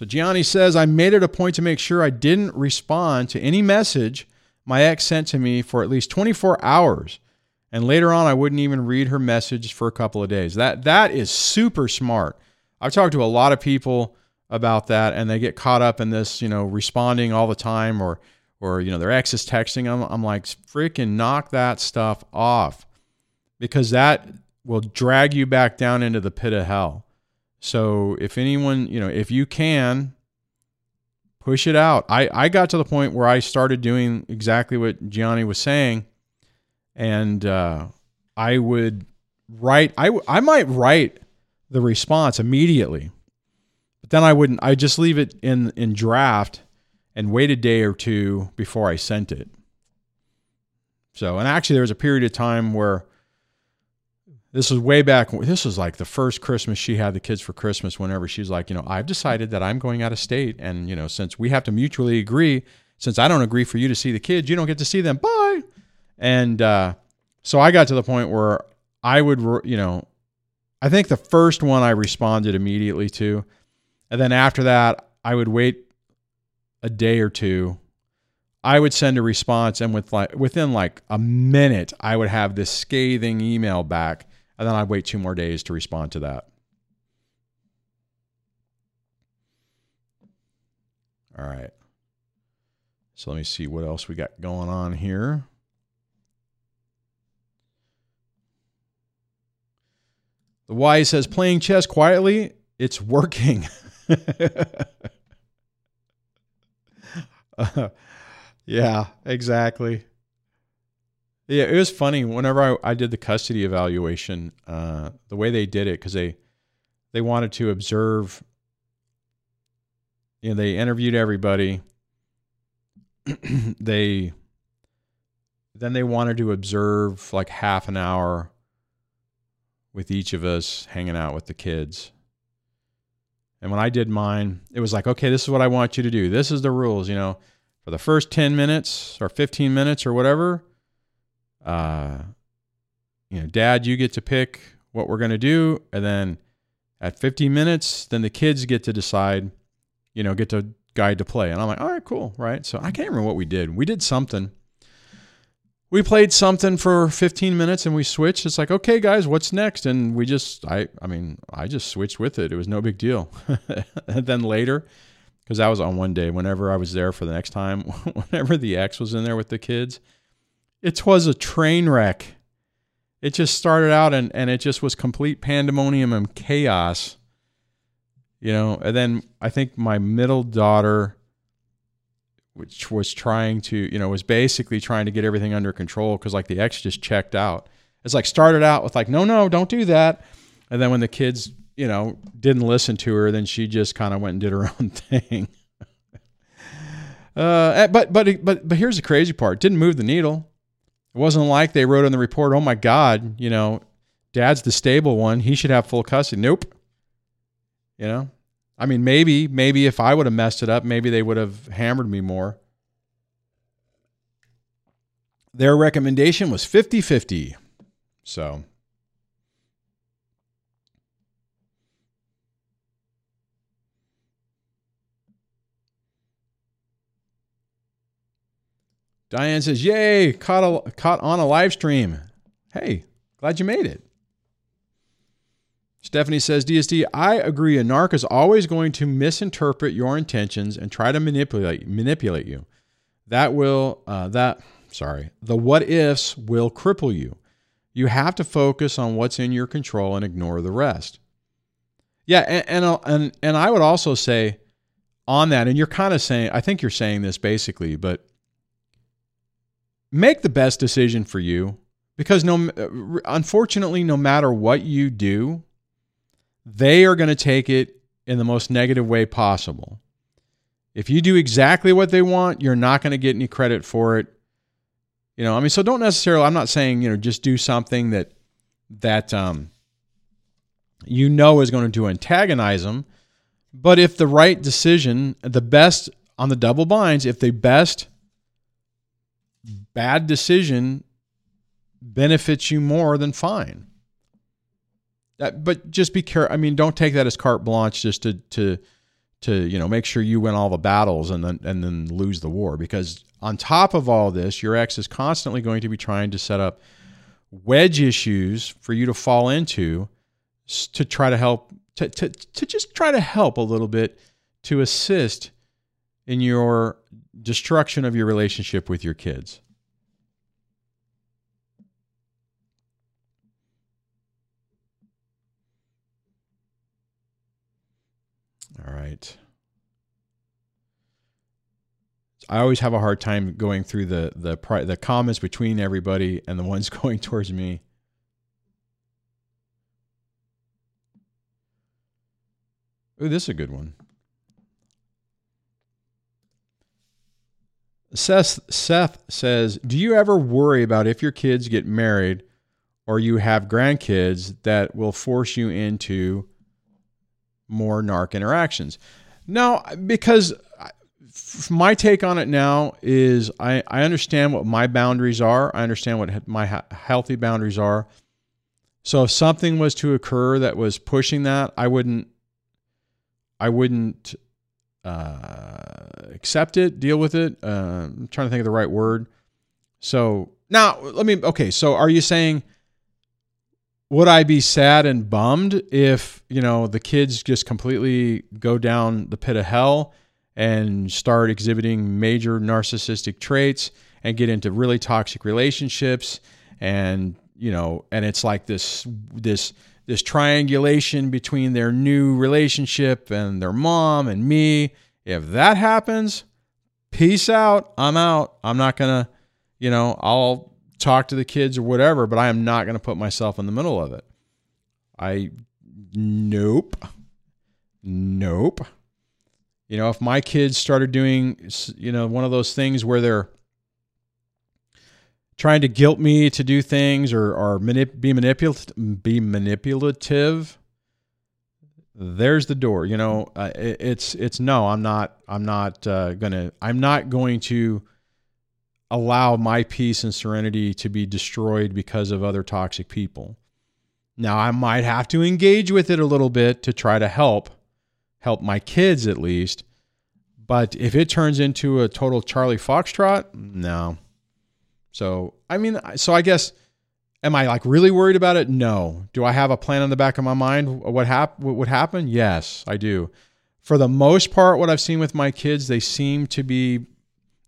So Gianni says, I made it a point to make sure I didn't respond to any message my ex sent to me for at least 24 hours. And later on, I wouldn't even read her message for a couple of days. That that is super smart. I've talked to a lot of people about that, and they get caught up in this, you know, responding all the time, or or you know, their ex is texting them. I'm like, freaking knock that stuff off, because that will drag you back down into the pit of hell. So if anyone, you know, if you can push it out. I, I got to the point where I started doing exactly what Gianni was saying. And uh, I would write, I, I might write the response immediately, but then I wouldn't, I just leave it in, in draft and wait a day or two before I sent it. So, and actually, there was a period of time where this was way back. This was like the first Christmas she had the kids for Christmas. Whenever she's like, you know, I've decided that I'm going out of state, and you know, since we have to mutually agree, since I don't agree for you to see the kids, you don't get to see them. Bye. And uh, so I got to the point where I would, you know, I think the first one I responded immediately to, and then after that I would wait a day or two. I would send a response, and with like within like a minute, I would have this scathing email back and then I'd wait two more days to respond to that. All right. So let me see what else we got going on here. The Y says playing chess quietly, it's working. [laughs] uh, yeah, exactly. Yeah, it was funny. Whenever I, I did the custody evaluation, uh, the way they did it, because they they wanted to observe. You know, they interviewed everybody. [clears throat] they then they wanted to observe like half an hour with each of us hanging out with the kids. And when I did mine, it was like, okay, this is what I want you to do. This is the rules, you know, for the first 10 minutes or 15 minutes or whatever, uh, you know, dad, you get to pick what we're going to do. And then at 15 minutes, then the kids get to decide, you know, get to guide to play. And I'm like, all right, cool. Right. So I can't remember what we did. We did something. We played something for 15 minutes and we switched. It's like, okay, guys, what's next? And we just, I, I mean, I just switched with it. It was no big deal. and [laughs] then later, because that was on one day, whenever I was there for the next time, [laughs] whenever the ex was in there with the kids, it was a train wreck. It just started out and, and it just was complete pandemonium and chaos. You know, and then I think my middle daughter which was trying to, you know, was basically trying to get everything under control because like the ex just checked out. It's like started out with like, no, no, don't do that. And then when the kids, you know, didn't listen to her, then she just kind of went and did her [laughs] own thing. uh, eh, but but but but here's the crazy part: didn't move the needle. It wasn't like they wrote in the report, "Oh my God, you know, Dad's the stable one; he should have full custody." Nope. You know, I mean, maybe maybe if I would have messed it up, maybe they would have hammered me more. Their recommendation was 50 50. So. Diane says, "Yay! Caught a, caught on a live stream. Hey, glad you made it." Stephanie says, "DSD, I agree. A narc is always going to misinterpret your intentions and try to manipulate manipulate you. That will uh, that sorry the what ifs will cripple you. You have to focus on what's in your control and ignore the rest." Yeah, and and and, and I would also say on that, and you're kind of saying, I think you're saying this basically, but make the best decision for you because no unfortunately no matter what you do they are going to take it in the most negative way possible. If you do exactly what they want you're not going to get any credit for it. You know i mean so don't necessarily i'm not saying you know just do something that that um you know is going to antagonize them but if the right decision the best on the double binds if the best bad decision benefits you more than fine. That, but just be careful. I mean, don't take that as carte blanche just to to to you know make sure you win all the battles and then and then lose the war. Because on top of all this, your ex is constantly going to be trying to set up wedge issues for you to fall into to try to help to, to, to just try to help a little bit to assist in your destruction of your relationship with your kids. All right. I always have a hard time going through the the the comments between everybody and the ones [laughs] going towards me. Ooh, this is a good one. Seth Seth says, "Do you ever worry about if your kids get married or you have grandkids that will force you into more narc interactions. No, because my take on it now is I, I understand what my boundaries are. I understand what my healthy boundaries are. So if something was to occur that was pushing that, I wouldn't I wouldn't uh, accept it, deal with it. Uh, I'm trying to think of the right word. So now let me okay. So are you saying would I be sad and bummed if, you know, the kids just completely go down the pit of hell and start exhibiting major narcissistic traits and get into really toxic relationships and, you know, and it's like this this this triangulation between their new relationship and their mom and me. If that happens, peace out. I'm out. I'm not going to, you know, I'll talk to the kids or whatever, but I am not going to put myself in the middle of it. I, nope. Nope. You know, if my kids started doing, you know, one of those things where they're trying to guilt me to do things or, or manip- be manipulative, be manipulative, there's the door. You know, uh, it, it's it's no, I'm not. I'm not uh, gonna. I'm not going to allow my peace and serenity to be destroyed because of other toxic people. Now, I might have to engage with it a little bit to try to help, help my kids at least. But if it turns into a total Charlie Foxtrot, no. So, I mean, so I guess, am I like really worried about it? No. Do I have a plan in the back of my mind what, hap- what would happen? Yes, I do. For the most part, what I've seen with my kids, they seem to be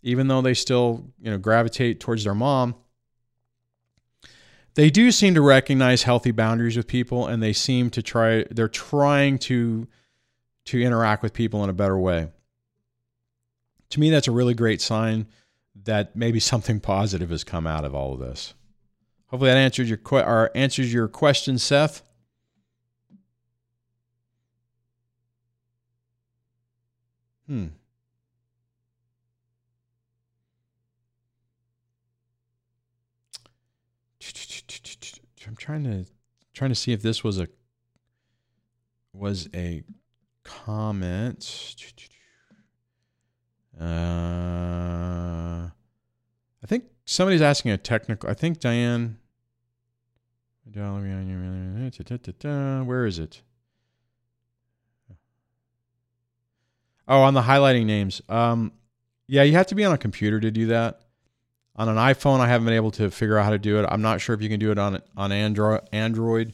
even though they still you know gravitate towards their mom they do seem to recognize healthy boundaries with people and they seem to try they're trying to to interact with people in a better way to me, that's a really great sign that maybe [laughs] something positive has come out of all of this. Hopefully, that answers your que- or answers your question, Seth. Hmm. I'm trying to trying to see if this was a was a comment. Uh, I think somebody's asking a technical. I think Diane. Where is it? Oh, on the highlighting names. Um, yeah, you have to be on a computer to do that. On an iPhone, I haven't been able to figure out how to do it. I'm not sure if you can do it on on Android. Android.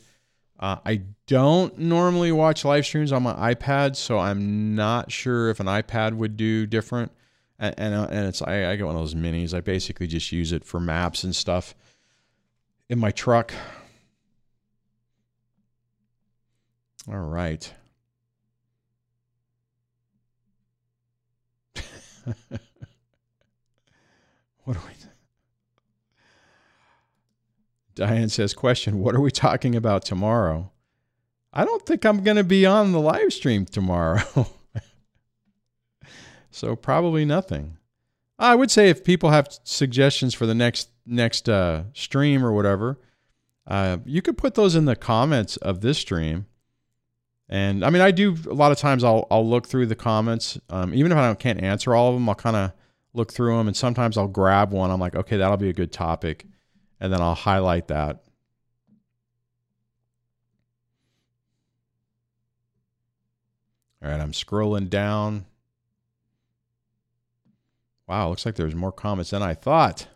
Uh, I don't normally watch live streams on my iPad, so I'm not sure if an iPad would do different. And and, uh, and it's I, I get one of those minis. I basically just use it for maps and stuff in my truck. All right. [laughs] what are we? Diane says, question, what are we talking about tomorrow? I don't think I'm going to be on the live stream tomorrow. [laughs] so probably nothing. I would say if people have suggestions for the next next uh, stream or whatever, uh, you could put those in the comments of this stream. And I mean, I do a lot of times. I'll I'll look through the comments, um, even if I can't answer all of them. I'll kind of look through them, and sometimes I'll grab one. I'm like, okay, that'll be a good topic and then I'll highlight that. All right, I'm scrolling down. Wow, looks like there's more comments than I thought.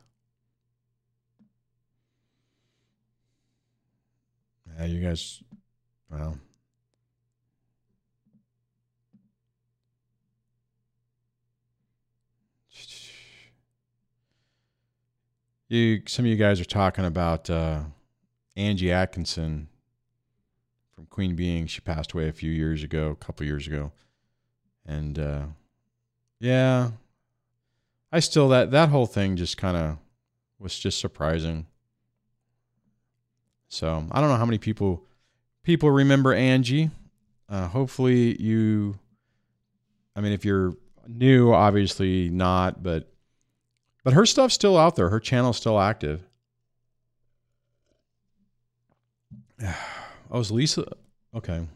Yeah, you guys, well. You, some of you guys are talking about uh, Angie Atkinson from Queen Beeing. She passed away a few years ago, a couple years ago, and uh, yeah, I still that that whole thing just kind of was just surprising. So I don't know how many people people remember Angie. Uh, hopefully you. I mean, if you're new, obviously not, but but her stuff's still out there. Her channel's still active. [sighs] Oh, is Lisa? Okay.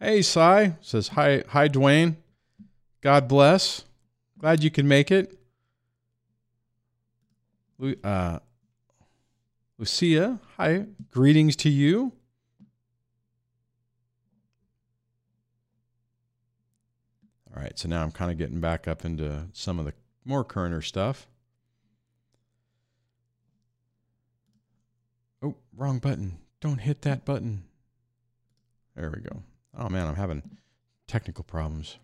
Hey, Cy says hi. Hi, Duane. God bless. Glad you can make it. Uh, Lucia, hi. Greetings to you. All right, so now I'm kind of getting back up into some of the more currenter stuff. Oh, wrong button. Don't hit that button. There we go. Oh man, I'm having technical problems.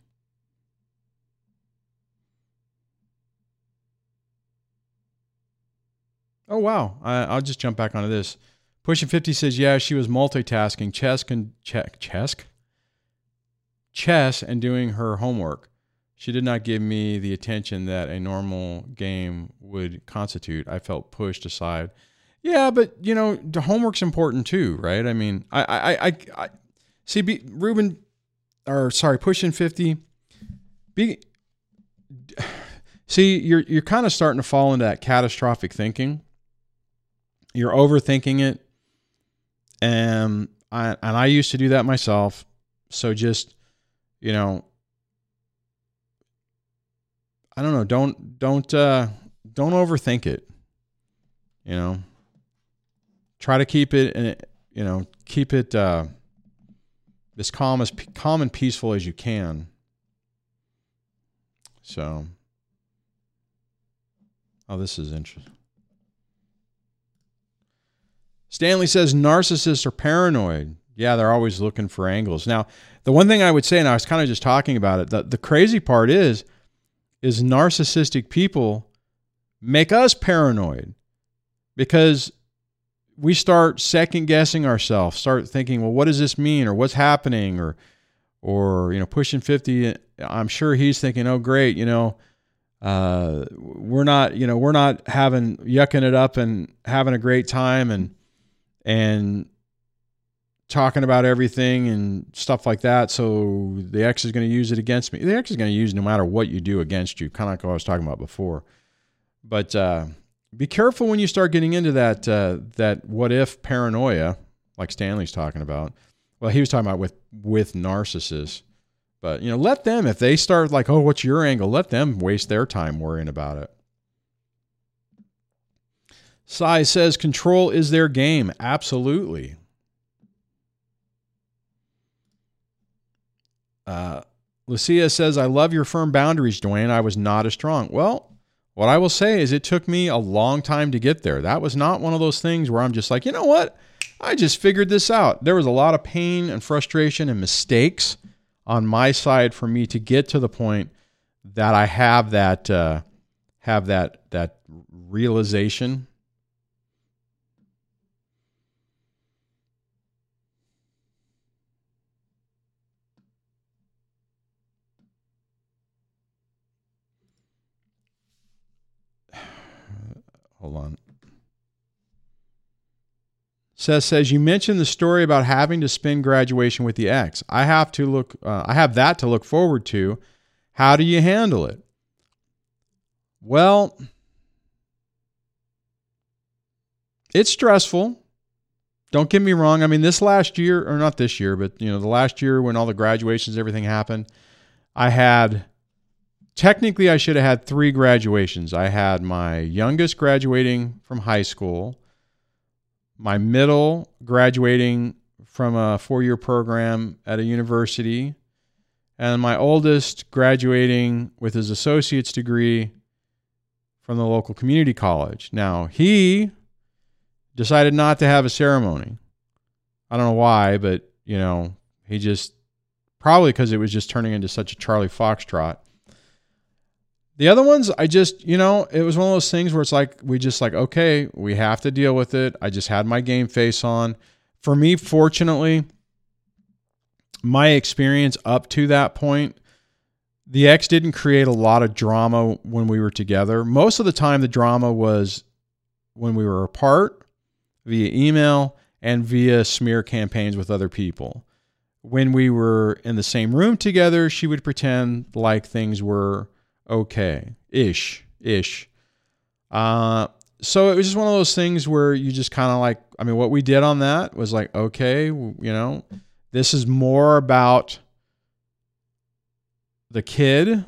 Oh wow, I, will just jump back onto this. Pushing 50 says, yeah, she was multitasking, chess, con- check, chess, chess and doing her homework. She did not give me the attention that a normal game would constitute. I felt pushed aside. Yeah, but you know, the homework's important too, right? I mean, I, I, I, I see. Be, Ruben, or sorry, pushing fifty. Be, [sighs] see, you're you're kind of starting to fall into that catastrophic thinking. You're overthinking it, and I and I used to do that myself. So just you know, I don't know. Don't don't uh, don't overthink it. You know, try to keep it, uh, you know, keep it uh, as calm as calm and peaceful as you can. So, oh, this is interesting. Stanley says narcissists are paranoid. Yeah, they're always looking for angles. Now, the one thing I would say, and I was kind of just talking about it, the, the crazy part is, is narcissistic people make us paranoid because we start second guessing ourselves, start thinking, well, what does this mean, or what's happening, or or you know pushing 50 i'm sure he's thinking oh great you know uh, we're not you know we're not having yucking it up and having a great time and and talking about everything and stuff like that so the ex is going to use it against me the ex is going to use no matter what you do against you kind of like what i was talking about before but uh, be careful when you start getting into that uh, that what if paranoia like stanley's talking about well he was talking about with with narcissists but you know, let them if they start like, "Oh, what's your angle?" Let them waste their time worrying about it. Sai says control is their game. Absolutely. Uh, Lucia says, I love your firm boundaries, Duane. I was not as strong. Well, what I will say is it took me a long time to get there. That was not one of those things where I'm just like, you know what? I just figured this out. There was a lot of pain and frustration and mistakes on my side for me to get to the point that I have that uh, have that that realization. Hold on. Seth says you mentioned the story about having to spend graduation with the ex. I have to look. Uh, I have that to look forward to. How do you handle it? Well, it's stressful. Don't get me wrong. I mean, this last year, or not this year, but you know, the last year when all the graduations, everything happened, I had technically I should have had three graduations. I had my youngest graduating from high school my middle graduating from a four year program at a university, and my oldest graduating with his associate's degree from the local community college. Now, he decided not to have a ceremony. I don't know why, but, you know, he just probably because it was just turning into such a Charlie Foxtrot. The other ones, I just, you know, it was one of those things where it's like, we just like, okay, we have to deal with it. I just had my game face on. For me, fortunately, my experience up to that point, the ex didn't create a lot of drama when we were together. Most of the time, the drama was when we were apart via email and via smear campaigns with other people. When we were in the same room together, she would pretend like things were okay ish ish. Uh, so it was just one of those things where you just kind of like, I mean, what we did on that was like, okay, you know, this is more about the kid.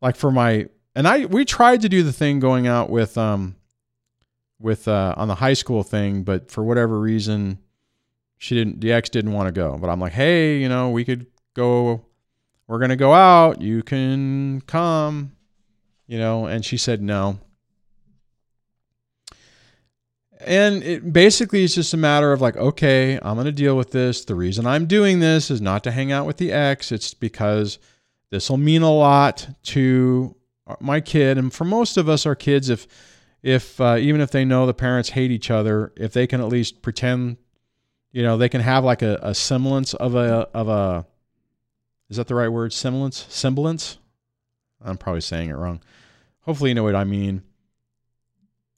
Like for my, and I, we tried to do the thing going out with, um, with, uh, on the high school thing, but for whatever reason, she didn't, the ex didn't want to go. But I'm like, hey, you know, we could go we're going to go out. You can come, you know. And she said no. And it basically is just a matter of like, okay, I'm going to deal with this. The reason I'm doing this is not to hang out with the ex. It's because this will mean a lot to my kid. And for most of us, our kids, if, if, uh, even if they know the parents hate each other, if they can at least pretend, you know, they can have like a, a semblance of a, of a, is that the right word? Semblance? Semblance? I'm probably saying it wrong. Hopefully, you know what I mean.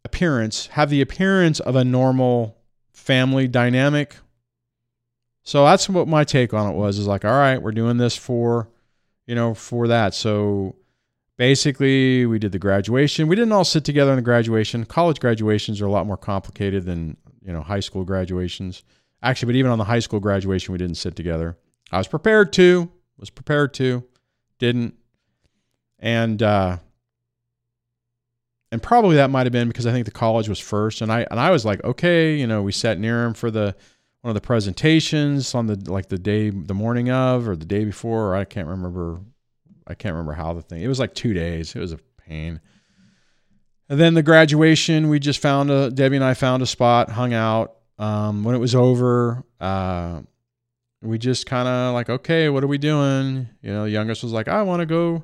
Appearance, have the appearance of a normal family dynamic. So that's what my take on it was is like, all right, we're doing this for, you know, for that. So basically, we did the graduation. We didn't all sit together in the graduation. College graduations are a lot more complicated than, you know, high school graduations. Actually, but even on the high school graduation, we didn't sit together. I was prepared to, was prepared to, didn't. And uh, and probably that might have been because I think the college was first, and I and I was like, okay, you know, we sat near him for the one of the presentations on the like the day, the morning of, or the day before, or I can't remember. I can't remember how the thing. It was like two days. It was a pain. And then the graduation, we just found a Debbie and I found a spot, hung out. Um, when it was over, uh, we just kind of like, okay, what are we doing? You know, the youngest was like, I want to go.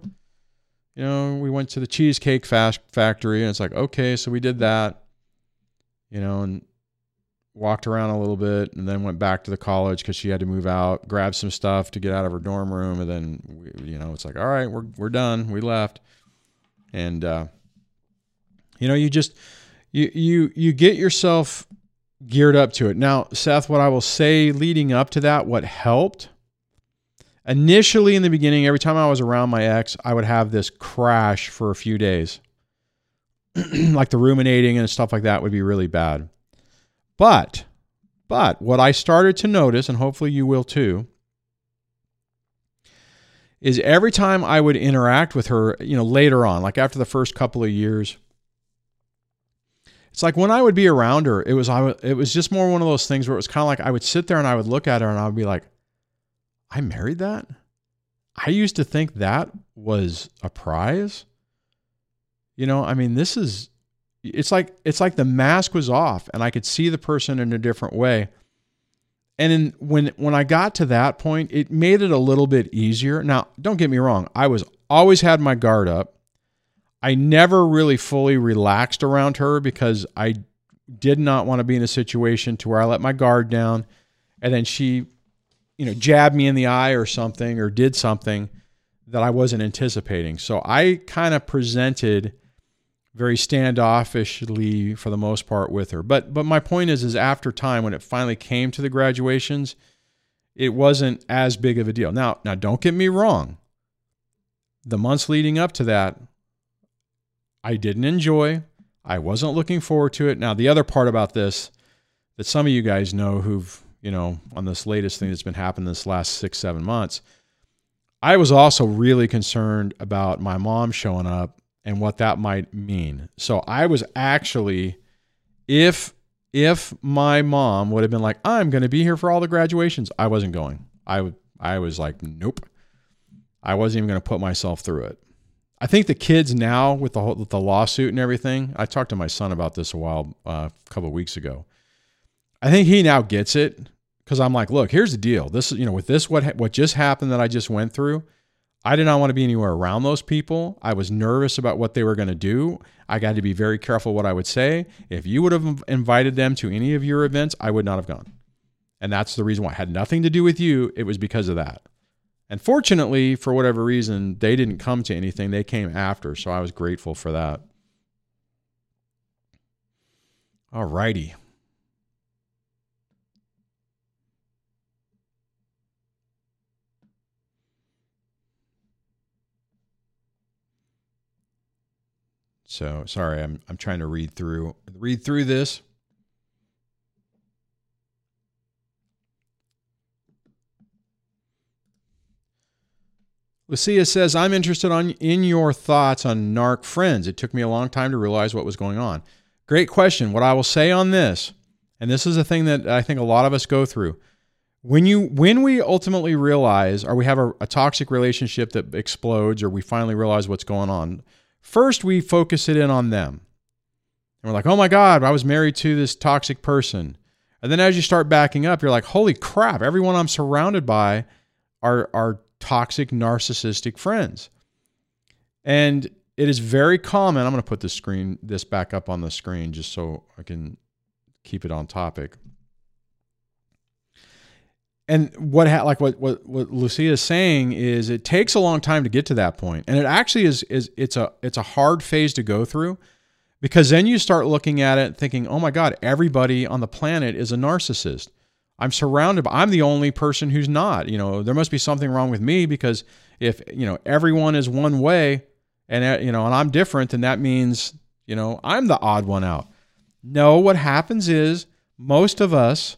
You know, we went to the cheesecake fast factory, and it's like, okay, so we did that. You know, and walked around a little bit, and then went back to the college because she had to move out, grab some stuff to get out of her dorm room, and then we, you know it's like, all right, we're we're done. We left, and uh, you know you just you you you get yourself geared up to it. Now, Seth, what I will say leading up to that, what helped initially in the beginning, every time I was around my ex, I would have this crash for a few days. [clears throat] like the ruminating and stuff like that would be really bad. But, but what I started to notice, and hopefully you will too, is every time I would interact with her, you know, later on, like after the first couple of years, it's like when I would be around her, it was I it was just more one of those things where it was kind of like I would sit there and I would look at her and I would be like, I married that? I used to think that was a prize. You know, I mean, this is it's like it's like the mask was off and I could see the person in a different way. And in, when when I got to that point, it made it a little bit easier. Now, don't get me wrong, I was always had my guard up. I never really fully relaxed around her because I did not want to be in a situation to where I let my guard down and then she you know, jabbed me in the eye or something or did something that I wasn't anticipating. So I kind of presented very standoffishly for the most part with her. But but my point is is after time when it finally came to the graduations, it wasn't as big of a deal. Now now don't get me wrong. The months leading up to that I didn't enjoy. I wasn't looking forward to it. Now the other part about this that some of you guys know who've you know, on this latest thing that's been happening this last six, seven months, I was also really concerned about my mom showing up and what that might mean. So I was actually, if if my mom would have been like, I'm going to be here for all the graduations, I wasn't going. I would I was like, nope. I wasn't even going to put myself through it. I think the kids now with the whole, with the lawsuit and everything. I talked to my son about this a while, uh, a couple of weeks ago. I think he now gets it because I'm like, look, here's the deal. This is, you know, with this, what what just happened that I just went through, I did not want to be anywhere around those people. I was nervous about what they were going to do. I got to be very careful what I would say. If you would have invited them to any of your events, I would not have gone. And that's the reason why it had nothing to do with you. It was because of that. And fortunately, for whatever reason, they didn't come to anything. They came after. So I was grateful for that. All righty. So sorry, I'm I'm trying to read through read through this. Lucia says, I'm interested on, in your thoughts on narc friends. It took me a long time to realize what was going on. Great question. What I will say on this, and this is a thing that I think a lot of us go through. When you when we ultimately realize or we have a, a toxic relationship that explodes or we finally realize what's going on, First, we focus it in on them. And we're like, oh my God, I was married to this toxic person. And then as you start backing up, you're like, holy crap, everyone I'm surrounded by are, are toxic, narcissistic friends. And it is very common. I'm going to put this screen, this back up on the screen just so I can keep it on topic and what ha- like what what what Lucia is saying is it takes a long time to get to that point, and it actually is is it's a it's a hard phase to go through, because then you start looking at it thinking, oh my God, everybody on the planet is a narcissist. I'm surrounded by, I'm the only person who's not. You know, there must be something wrong with me because if you know everyone is one way, and uh, you know, and I'm different, then that means you know I'm the odd one out. No, what happens is most of us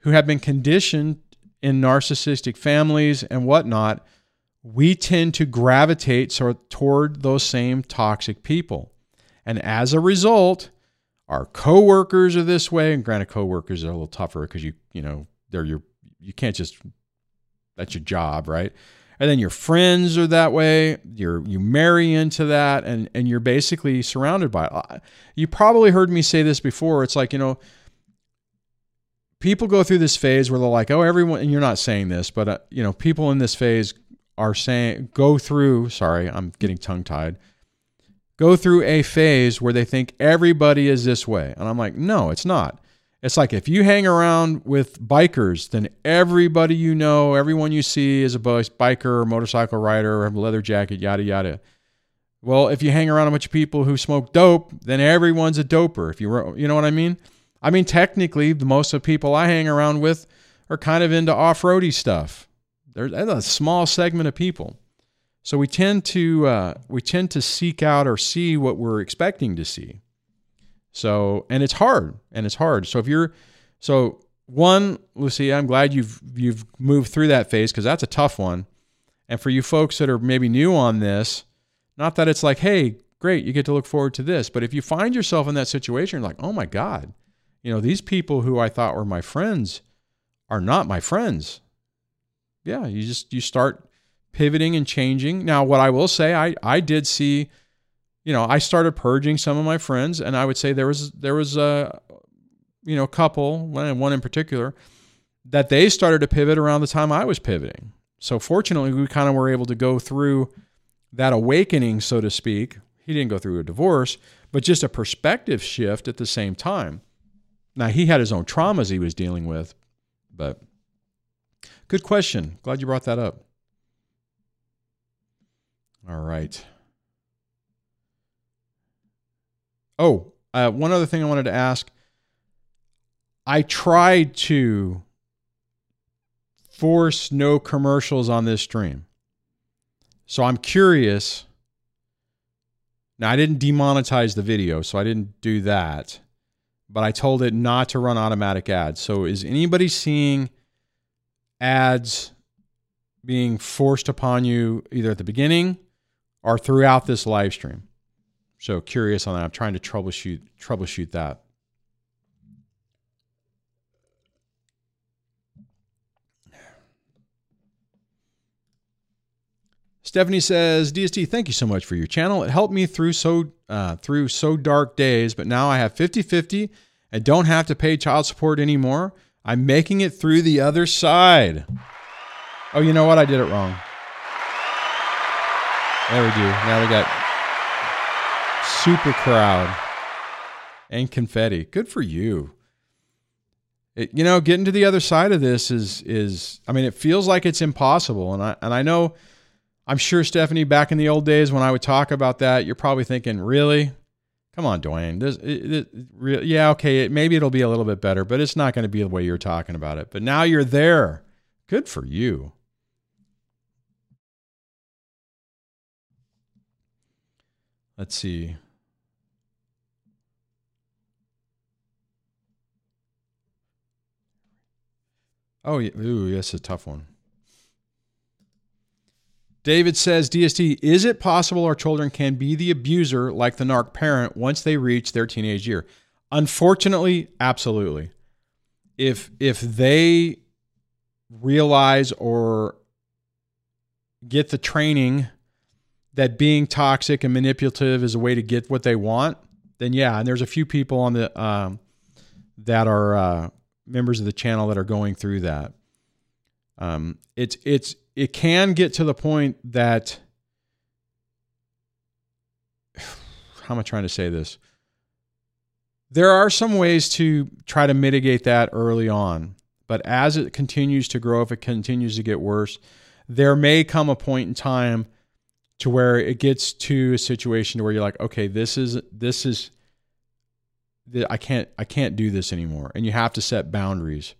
who have been conditioned in narcissistic families and whatnot, we tend to gravitate sort toward those same toxic people. And as a result, our coworkers are this way. And granted, coworkers are a little tougher because you, you know, they're your, you can't just, that's your job, right? And then your friends are that way. You're you marry into that, and and you're basically surrounded by it. You probably heard me say this before. It's like you know, people go through this phase where they're like, oh, everyone, and you're not saying this, but, uh, you know, people in this phase are saying, go through, sorry, I'm getting tongue tied, go through a phase where they think everybody is this way. And I'm like, no, it's not. It's like if you hang around with bikers, then everybody you know, everyone you see is a biker or motorcycle rider or have a leather jacket, yada, yada. Well, if you hang around a bunch of people who smoke dope, then everyone's a doper. If you you know what I mean? I mean, technically, the most of the people I hang around with are kind of into off-roady stuff. There's a small segment of people, so we tend to uh, we tend to seek out or see what we're expecting to see. So, and it's hard, and it's hard. So if you're, so one, Lucy, I'm glad you've you've moved through that phase because that's a tough one. And for you folks that are maybe new on this, not that it's like, hey, great, you get to look forward to this, but if you find yourself in that situation, you're like, oh my God, you know, these people who I thought were my friends are not my friends. Yeah, you just you start pivoting and changing. Now, what I will say, I I did see you know, I started purging some of my friends, and I would say there was there was a you know couple, one in particular, that they started to pivot around the time I was pivoting. So fortunately, we kind of were able to go through that awakening, so to speak. He didn't go through a divorce, but just a perspective shift at the same time. Now he had his own traumas he was dealing with, but good question. Glad you brought that up. All right. Oh, uh, one other thing I wanted to ask. I tried to force no commercials on this stream. So I'm curious. Now, I didn't demonetize the video, so I didn't do that. But I told it not to run automatic ads. So is anybody seeing ads being forced upon you either at the beginning or throughout this live stream? So curious on that. I'm trying to troubleshoot troubleshoot that. Stephanie says, DSD, thank you so much for your channel. It helped me through so uh, through so dark days, but now I have 50-50 and don't have to pay child support anymore. I'm making it through the other side. Oh, you know what? I did it wrong. There we do. Now we got super crowd and confetti. Good for you. It, you know, getting to the other side of this is is I mean, it feels like it's impossible, and I and I know. I'm sure Stephanie, back in the old days when I would talk about that, you're probably thinking, really? Come on, Duane. This, it, it, re- yeah, okay, it, maybe it'll be a little bit better, but it's not going to be the way you're talking about it. But now you're there. Good for you. Let's see. Oh, yeah. Ooh, that's a tough one. David says, DSD, is it possible our children can be the abuser like the narc parent once they reach their teenage year? Unfortunately, absolutely. If if they realize or get the training that being toxic and manipulative is a way to get what they want, then yeah. And there's a few people on the um, that are uh, members of the channel that are going through that. Um, it's it's it can get to the point that [sighs] how am I trying to say this? There are some ways to try to mitigate that early on, but as it continues to grow, if it continues to get worse, there may come a point in time to where it gets to a situation where you're like, okay, this is this is I can't I can't do this anymore, and you have to set boundaries,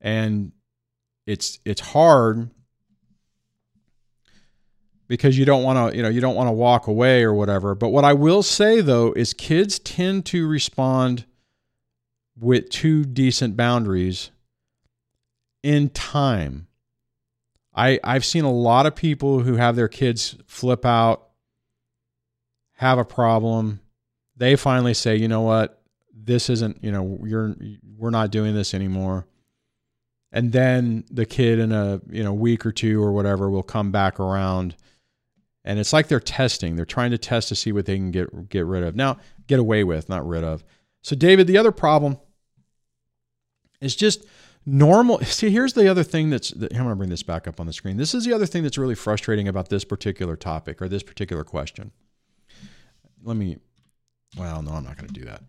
and it's it's hard because you don't want to you know you don't want to walk away or whatever. But what I will say though is kids tend to respond with two decent boundaries in time. I I've seen a lot of people who have their kids flip out, have a problem. They finally say, "You know what? This isn't, you know, you're we're not doing this anymore." And then the kid in a, you know, week or two or whatever will come back around. And it's like they're testing. They're trying to test to see what they can get get rid of. Now, get away with, not rid of. So David, the other problem is just normal see here's the other thing that's i'm going to bring this back up on the screen this is the other thing that's really frustrating about this particular topic or this particular question let me well no i'm not going to do that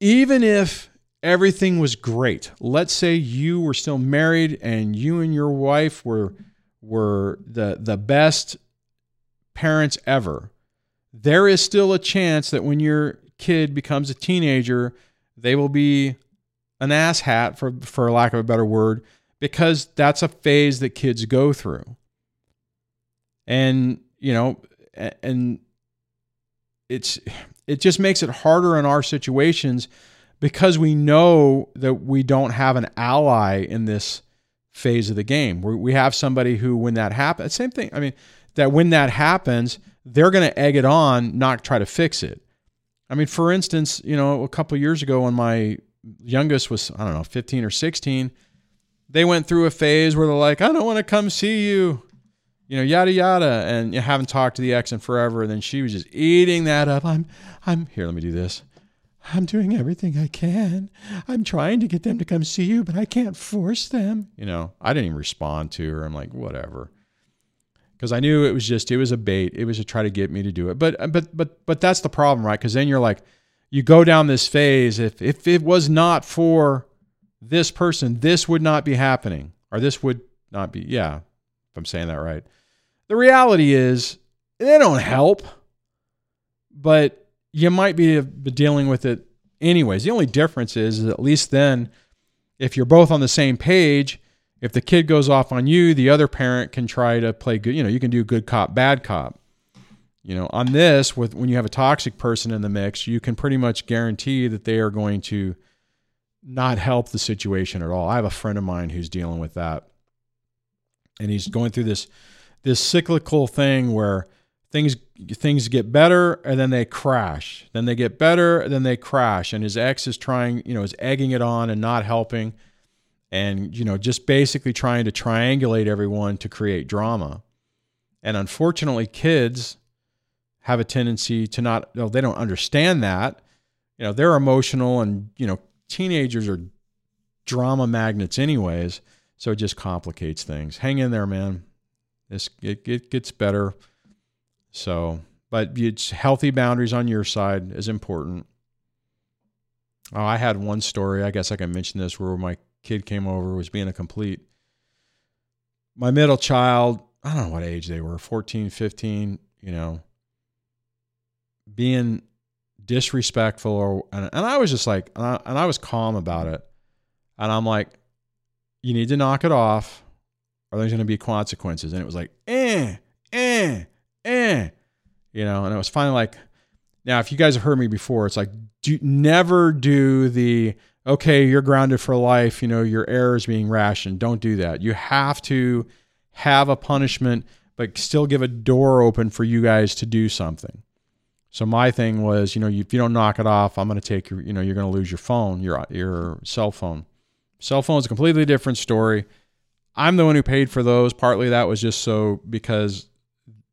even if everything was great, let's say you were still married and you and your wife were were the the best parents ever. There is still a chance that when your kid becomes a teenager, they will be an asshat for for lack of a better word because that's a phase that kids go through. And, you know, and it's it just makes it harder in our situations because we know that we don't have an ally in this phase of the game. We, we have somebody who, when that happens, same thing. I mean, that when that happens, they're going to egg it on, not try to fix it. I mean, for instance, you know, a couple years ago when my youngest was, I don't know, 15 or 16, they went through a phase where they're like, I don't want to come see you you know, yada yada, and you haven't talked to the ex in forever. And then she was just eating that up. I'm, I'm here. Let me do this. I'm doing everything I can. I'm trying to get them to come see you, but I can't force them. You know, I didn't even respond to her. I'm like, whatever, because I knew it was just it was a bait. It was to try to get me to do it. But but but but that's the problem, right? Because then you're like, you go down this phase. If if it was not for this person, this would not be happening, or this would not be. Yeah, if I'm saying that right. The reality is they don't help, but you might be dealing with it anyways. The only difference is, is at least then, if you're both on the same page, if the kid goes off on you, the other parent can try to play good. You know, you can do good cop, bad cop. You know, on this, with when you have a toxic person in the mix, you can pretty much guarantee that they are going to not help the situation at all. I have a friend of mine who's dealing with that, and he's going through this this cyclical thing where things things get better and then they crash. Then they get better, and then they crash. And his ex is trying, you know, is egging it on and not helping. And, you know, just basically trying to triangulate everyone to create drama. And unfortunately, kids have a tendency to not, well, they don't understand that. You know, they're emotional and, you know, teenagers are drama magnets, anyways. So it just complicates things. Hang in there, man. This it, it gets better. So, but it's healthy boundaries on your side is important. Oh, I had one story. I guess I can mention this where my kid came over was being a complete. My middle child, I don't know what age they were, 14, 15, you know, being disrespectful or and, and I was just like and I, and I was calm about it. And I'm like you need to knock it off are there going to be consequences? And it was like, eh, eh, eh, you know, and it was finally like, now, if you guys have heard me before, it's like, do never do the, okay, you're grounded for life, you know, your error is being rationed. Don't do that. You have to have a punishment, but still give a door open for you guys to do something. So my thing was, you know, if you don't knock it off, I'm going to take your, you know, you're going to lose your phone, your your cell phone. Cell phone is a completely different story. I'm the one who paid for those. Partly that was just so because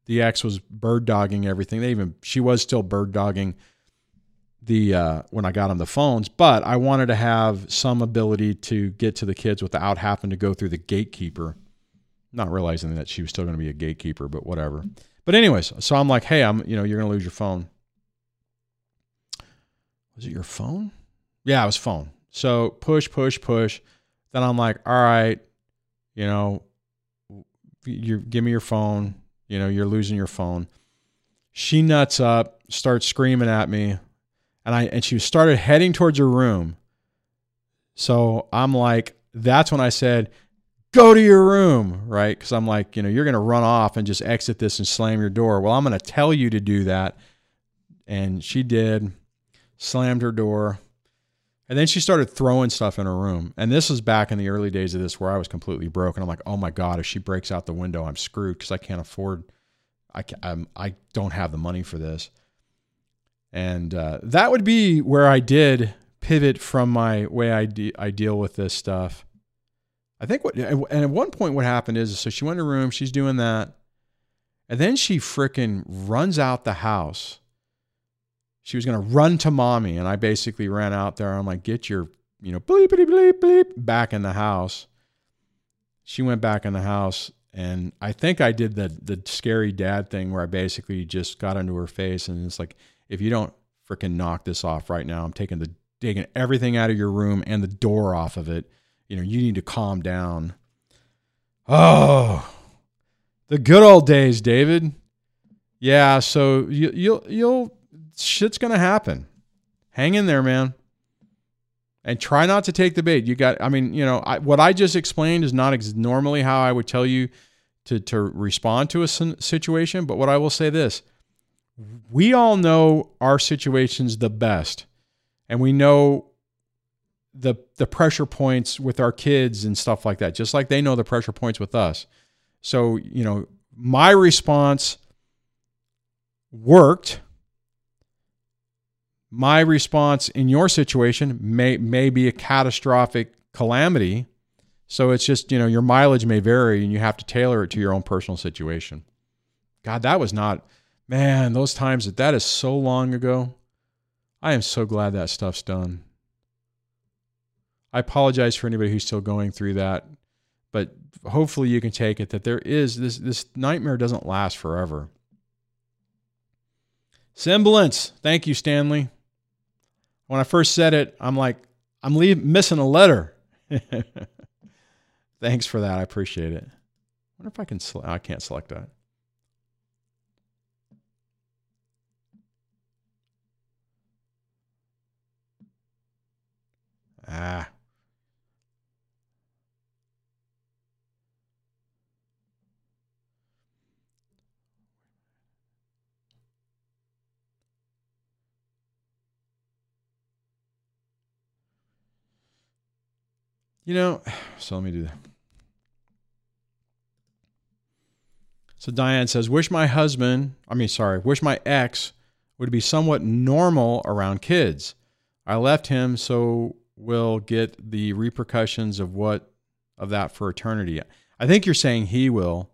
the ex was bird dogging everything. They even she was still bird dogging the uh, when I got on the phones, but I wanted to have some ability to get to the kids without having to go through the gatekeeper. Not realizing that she was still going to be a gatekeeper, but whatever. But anyways, so I'm like, hey, I'm you know you're going to lose your phone. Was it your phone? Yeah, it was phone. So push, push, push. Then I'm like, all right, you know, you give me your phone, you know, you're losing your phone. She nuts up, starts screaming at me, and I and she started heading towards her room. So I'm like, that's when I said, go to your room, right? Because I'm like, you know, you're to run off and just exit this and slam your door. Well, I'm to tell you to do that. And she did, slammed her door. And then she started throwing stuff in her room. And this was back in the early days of this where I was completely broke. And I'm like, oh my God, if she breaks out the window, I'm screwed because I can't afford, I, I'm, I don't have the money for this. And uh, that would be where I did pivot from my way I, de- I deal with this stuff. I think what, and at one point, what happened is so she went in her room, she's doing that. And then she freaking runs out the house she was going to run to mommy. And I basically ran out there. I'm like, get your, you know, bleep, bleep, bleep, bleep, back in the house. She went back in the house. And I think I did the, the scary dad thing where I basically just got into her face. And it's like, if you don't freaking knock this off right now, I'm taking the taking everything out of your room and the door off of it. You know, you need to calm down. Oh, the good old days, David. Yeah, so you, you'll you'll shit's gonna happen. Hang in there, man, and try not to take the bait. You got. I mean, you know, I, what I just explained is not ex- normally how I would tell you to to respond to a situation. But what I will say this: we all know our situations the best, and we know the the pressure points with our kids and stuff like that, just like they know the pressure points with us. So, you know, my response worked. My response in your situation may may be a catastrophic calamity. So it's just, you know, your mileage may vary and you have to tailor it to your own personal situation. God, that was not man, those times that that is so long ago. I am so glad that stuff's done. I apologize for anybody who's still going through that, but hopefully you can take it that there is this this nightmare doesn't last forever. Semblance. Thank you, Stanley. When I first said it, I'm like, I'm leave, missing a letter. [laughs] Thanks for that. I appreciate it. I wonder if I can. I can't select that. Ah. You know, [sighs] so let me do that. So Diane says, Wish my husband, I mean, sorry, wish my ex would be somewhat normal around kids. I left him so we'll get the repercussions of what of that for eternity. I think you're saying he will.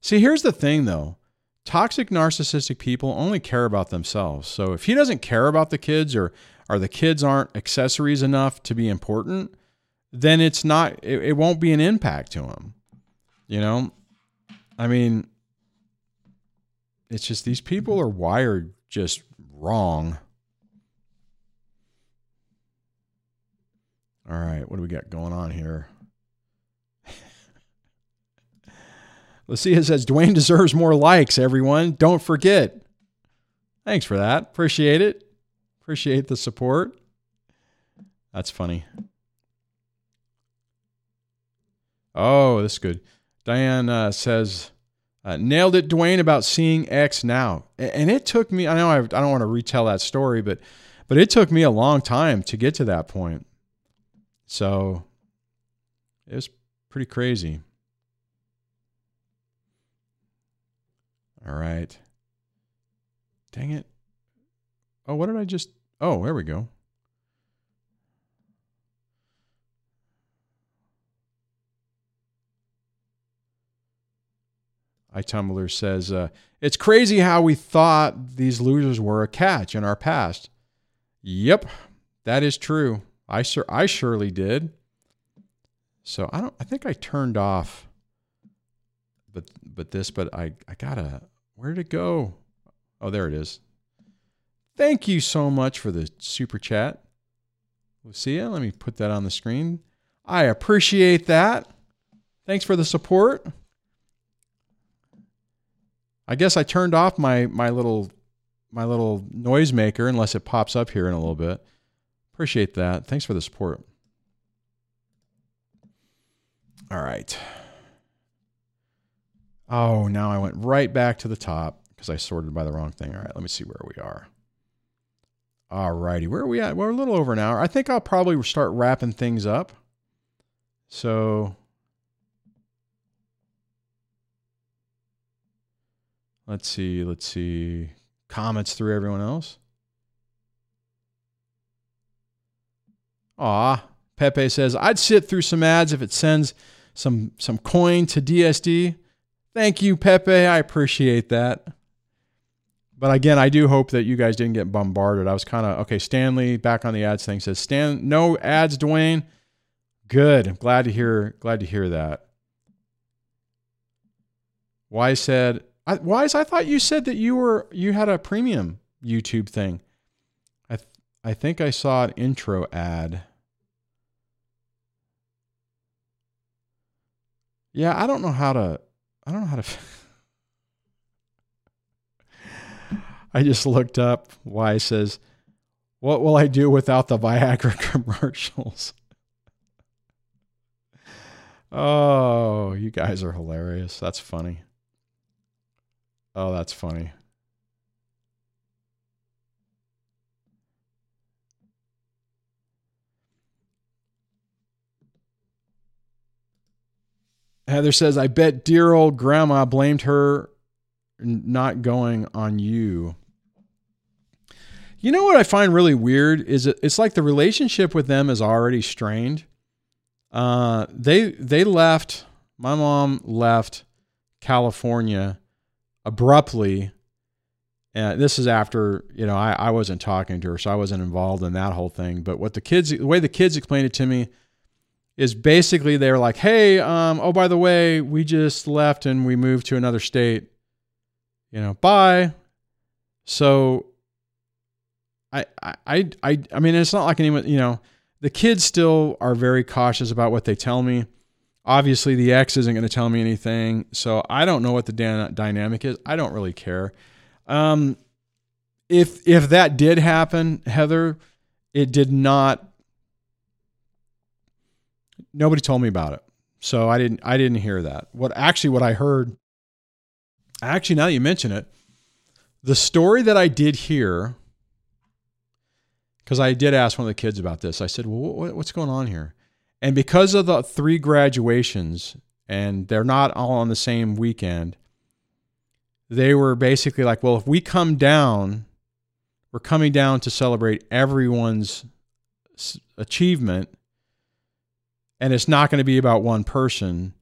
See, here's the thing though. Toxic narcissistic people only care about themselves. So if he doesn't care about the kids or or the kids aren't accessories enough to be important, then it's not it, it won't be an impact to him you know i mean it's just these people are wired just wrong all right what do we got going on here [laughs] Lucia says Duane deserves more likes, everyone. Don't forget. Thanks for that. Appreciate it. Appreciate the support. That's funny. Oh, this is good. Diane uh, says, uh, nailed it, Duane, about seeing X now. And it took me, I know I, I don't want to retell that story, but, but it took me a long time to get to that point. So it was pretty crazy. All right. Dang it. Oh, what did I just? Oh, there we go. iTumblr says, uh, It's crazy how we thought these losers were a catch in our past. Yep, that is true. I, sur- I surely did. So I don't I think I turned off but but this, but I, I gotta where did it go? Oh, there it is. Thank you so much for the super chat. Lucia, let me put that on the screen. I appreciate that. Thanks for the support. I guess I turned off my my little my little noisemaker unless it pops up here in a little bit. Appreciate that. Thanks for the support. All right. Oh, now I went right back to the top because I sorted by the wrong thing. All right, let me see where we are. All righty, where are we at? We're a little over an hour. I think I'll probably start wrapping things up. So Let's see. Let's see. Comments through everyone else. Ah, Pepe says, I'd sit through some ads if it sends some some coin to DSD. Thank you, Pepe. I appreciate that. But again, I do hope that you guys didn't get bombarded. I was kind of okay. Stanley back on the ads thing says, "Stan, no ads, Duane." Good. I'm glad to hear. Glad to hear that. Why said I, Wise, I thought you said that you were you had a premium YouTube thing. I th- I think I saw an intro ad. Yeah, I don't know how to. I don't know how to. [laughs] I just looked up why says, What will I do without the Viagra [laughs] commercials? oh, you guys are hilarious. That's funny. Oh, that's funny. Heather says, I bet dear old grandma blamed her not going on you. You know what I find really weird is it's like the relationship with them is already strained. Uh, they they left. My mom left California abruptly. And this is after you know I, I wasn't talking to her, so I wasn't involved in that whole thing. But what the kids, the way the kids explained it to me, is basically they're like, "Hey, um, oh by the way, we just left and we moved to another state. You know, bye." So I, I, I, I mean, it's not like anyone, you know, the kids still are very cautious about what they tell me. Obviously, the ex isn't going to tell me anything, so I don't know what the dynamic is. I don't really care. Um, if if that did happen, Heather, it did not. Nobody told me about it, so I didn't. I didn't hear that. What actually, what I heard. Actually, now you mention it, the story that I did hear because I did ask one of the kids about this. I said, "Well, what's going on here?" And because of the three graduations, and they're not all on the same weekend, they were basically like, "Well, if we come down, we're coming down to celebrate everyone's achievement, and it's not going to be about one person."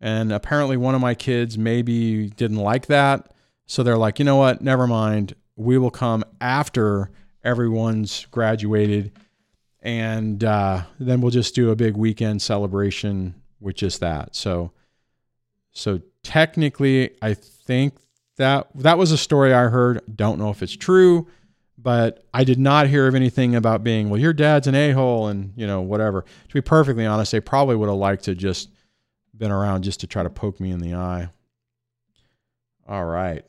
And apparently, one of my kids maybe didn't like that, so they're like, "You know what? Never mind. We will come after." everyone's graduated, and uh, then we'll just do a big weekend celebration with just that. So, so technically, I think that that was a story I heard. Don't know if it's true, but I did not hear of anything about being well. Your dad's an a hole, and you know whatever. To be perfectly honest, they probably would have liked to just been around just to try to poke me in the eye. All right.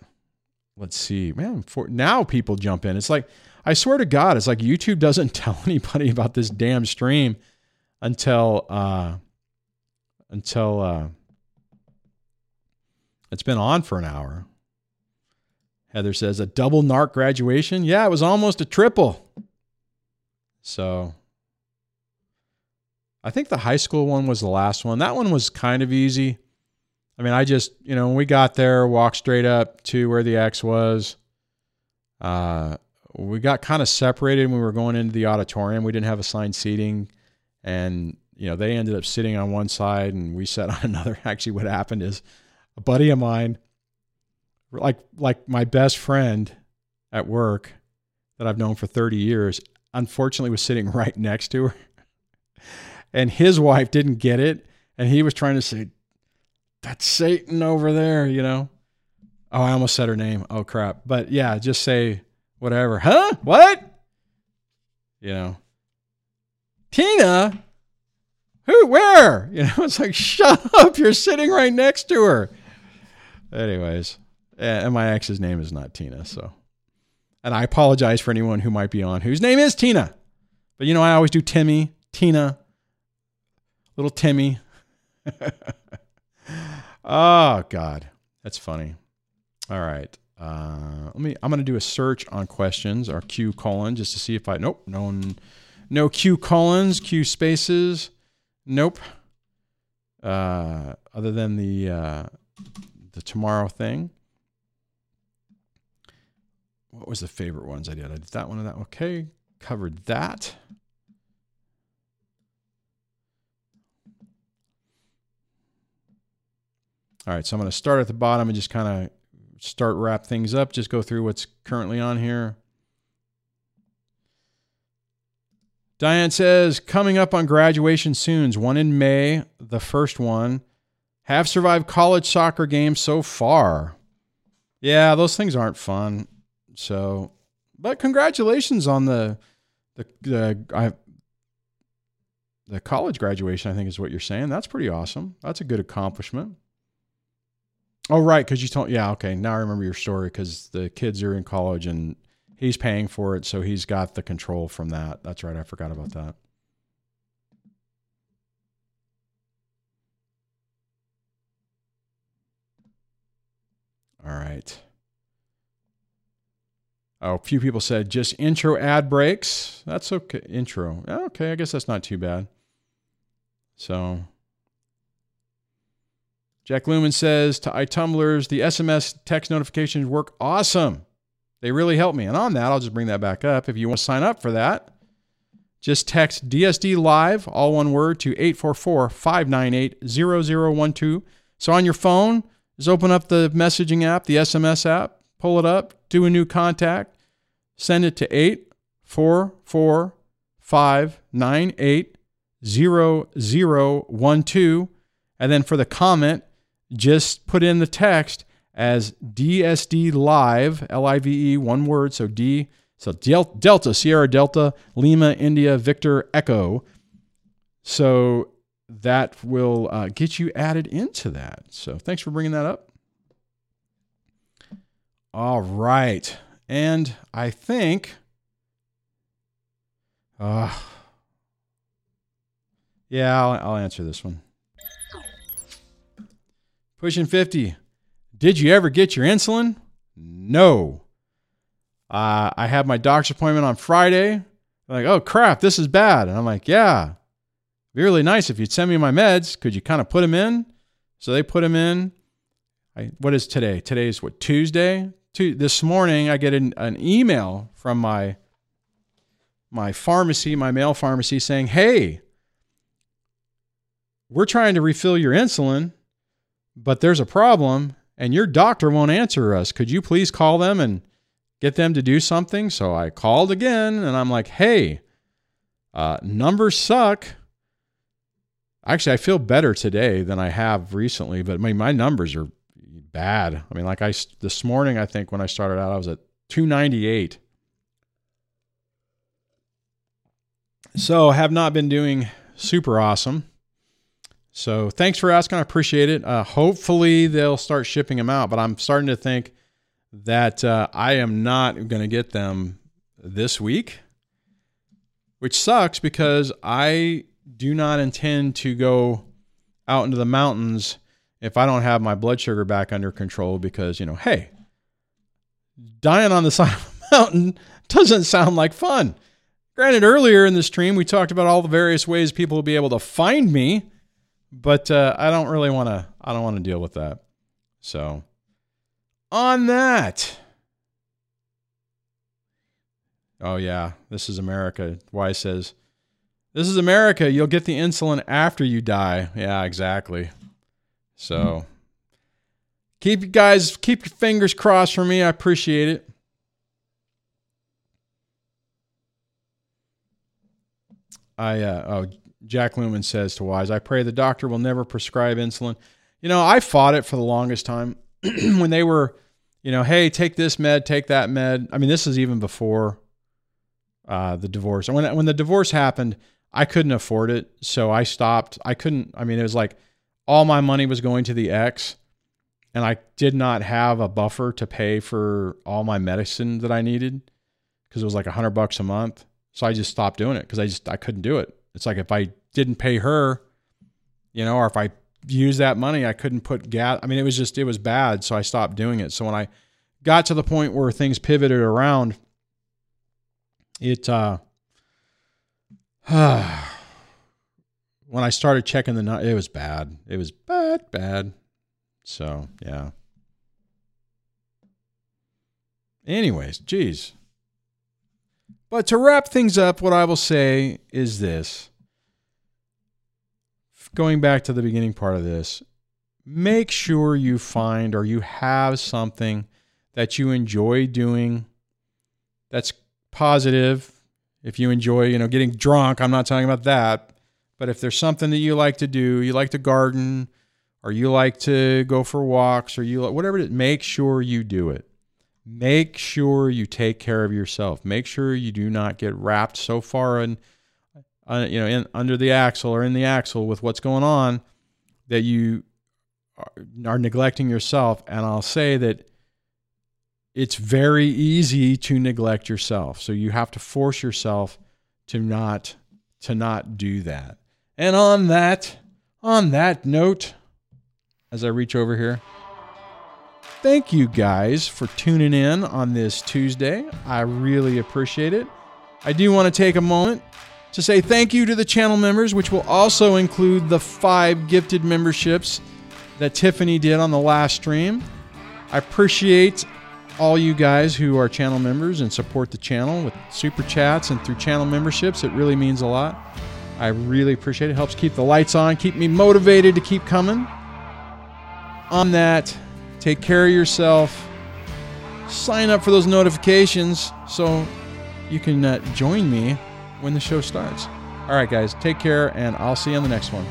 Let's see. Man, for now people jump in. It's like I swear to God, it's like YouTube doesn't [laughs] tell anybody about this damn stream until uh, until uh, it's been on for an hour. Heather says a double narc graduation. Yeah, it was almost a triple. So I think the high school one was the last one. That one was kind of easy. I mean, I just, you know, when we got there, walked straight up to where the X was. Uh, we got kind of separated when we were going into the auditorium. We didn't have assigned seating, and you know they ended up sitting on one side and we sat [laughs] on another. Actually, what happened is a buddy of mine, like like my best friend at work that I've known for 30 years, unfortunately was sitting [laughs] right next to her, and his wife didn't get it, and he was trying to say, "That's Satan over there," you know. Oh, I almost said her name. Oh crap! But yeah, just say whatever. Huh? What? You know, Tina? Who? Where? [laughs] You know, it's like, shut up. You're sitting right next to her. Anyways, eh, and my ex's name is not Tina. So, and I apologize for anyone who might be on whose name is Tina. But you know, I always do Timmy, Tina, little Timmy. [laughs] oh, God. That's funny. All right. Uh, let me. I'm going to do a search on questions or Q colon just to see if I. Nope. No. No Q colons. Q spaces. Nope. Uh, other than the uh, the tomorrow thing. What was the favorite ones I did? I did that one and that. Okay, covered that. All right, so I'm going to start at the bottom and just kind of start wrap things up, just go through what's currently on here. Diane says, coming up on graduation soon, one in May, the first one. Have survived college soccer games so far. Yeah, those things aren't fun. So, but congratulations on the the the I the college graduation, I think is what you're saying. That's pretty awesome. That's a good accomplishment. Oh, right, because you told yeah, okay. Now I remember your story because the kids are in college and he's paying for it, so he's got the control from that. That's right. I forgot about that. All right. Oh, a few people said just intro ad breaks. That's okay. Intro. Okay, I guess that's not too bad. So, Jack Lumen says to iTumblers, the SMS text notifications work awesome. They really help me. And on that, I'll just bring that back up. If you want to sign up for that, just text DSD Live, all one word, to 844 598 0012. So on your phone, just open up the messaging app, the SMS app, pull it up, do a new contact, send it to 844 598 0012. And then for the comment, just put in the text as DSD Live, L I V E, one word. So D, so Delta, Sierra Delta, Lima, India, Victor, Echo. So that will uh, get you added into that. So thanks for bringing that up. All right. And I think, uh, yeah, I'll, I'll answer this one. Pushing 50. Did you ever get your insulin? No. Uh, I have my doctor's appointment on Friday. Like, oh crap, this is bad. And I'm like, yeah, be really nice if you'd send me my meds. Could you kind of put them in? So they put them in. I, what is today? Today is what, Tuesday? To, this morning, I get an, an email from my my pharmacy, my mail pharmacy, saying, "Hey, we're trying to refill your insulin, but there's a problem and your doctor won't answer us. Could you please call them and get them to do something? So I called again and I'm like, hey, uh, numbers suck. Actually, I feel better today than I have recently, but my, my numbers are bad. I mean, like I this morning, I think when I started out, I was at 298. So have not been doing super awesome. So thanks for asking. I appreciate it. Uh, hopefully they'll start shipping them out, but I'm starting to think that uh, I am not going to get them this week, which sucks because I do not intend to go out into the mountains if I don't have my blood sugar back under control because, you know, hey, dying on the [laughs] side of a mountain doesn't sound like fun. Granted, earlier in the stream, we talked about all the various ways people will be able to find me but uh, I don't really want to. I don't want to deal with that. So, on that. Oh yeah, this is America. Wise says, "This is America. You'll get the insulin after you die." Yeah, exactly. So, keep you guys keep your fingers crossed for me. I appreciate it. I uh, oh Jack Lumen says to Wise, I pray the doctor will never prescribe insulin. You know, I fought it for the longest time [clears throat] when they were, you know, hey, take this med, take that med. I mean, this is even before uh, the divorce. And when when the divorce happened, I couldn't afford it, so I stopped. I couldn't. I mean, it was like all my money was going to the ex, and I did not have a buffer to pay for all my medicine that I needed because it was like a hundred bucks a month. So I just stopped doing it because I just I couldn't do it. It's like if I didn't pay her, you know, or if I used that money, I couldn't put gas. I mean, it was just, it was bad. So I stopped doing it. So when I got to the point where things pivoted around, it, uh, [sighs] when I started checking the, nut, it was bad. It was bad, bad. So, yeah. Anyways, geez. But to wrap things up, what I will say is this. Going back to the beginning part of this, make sure you find or you have something that you enjoy doing that's positive. If you enjoy, you know, getting drunk, I'm not talking about that. But if there's something that you like to do, you like to garden, or you like to go for walks, or you like, whatever it is, make sure you do it make sure you take care of yourself. Make sure you do not get wrapped so far in, uh, you know, in, under the axle or in the axle with what's going on that you are, are neglecting yourself. And I'll say that it's very easy to neglect yourself. So you have to force yourself to not to not do that. And on that, on that note, as I reach over here, thank you guys for tuning in on this Tuesday. I really appreciate it. I do want to take a moment to say thank you to the channel members, which will also include the five gifted memberships that Tiffany did on the last stream. I appreciate all you guys who are channel members and support the channel with super chats and through channel memberships. It really means a lot. I really appreciate it. it helps keep the lights on, keep me motivated to keep coming. On that, take care of yourself. Sign up for those notifications so you can uh, join me when the show starts. All right, guys, take care, and I'll see you on the next one.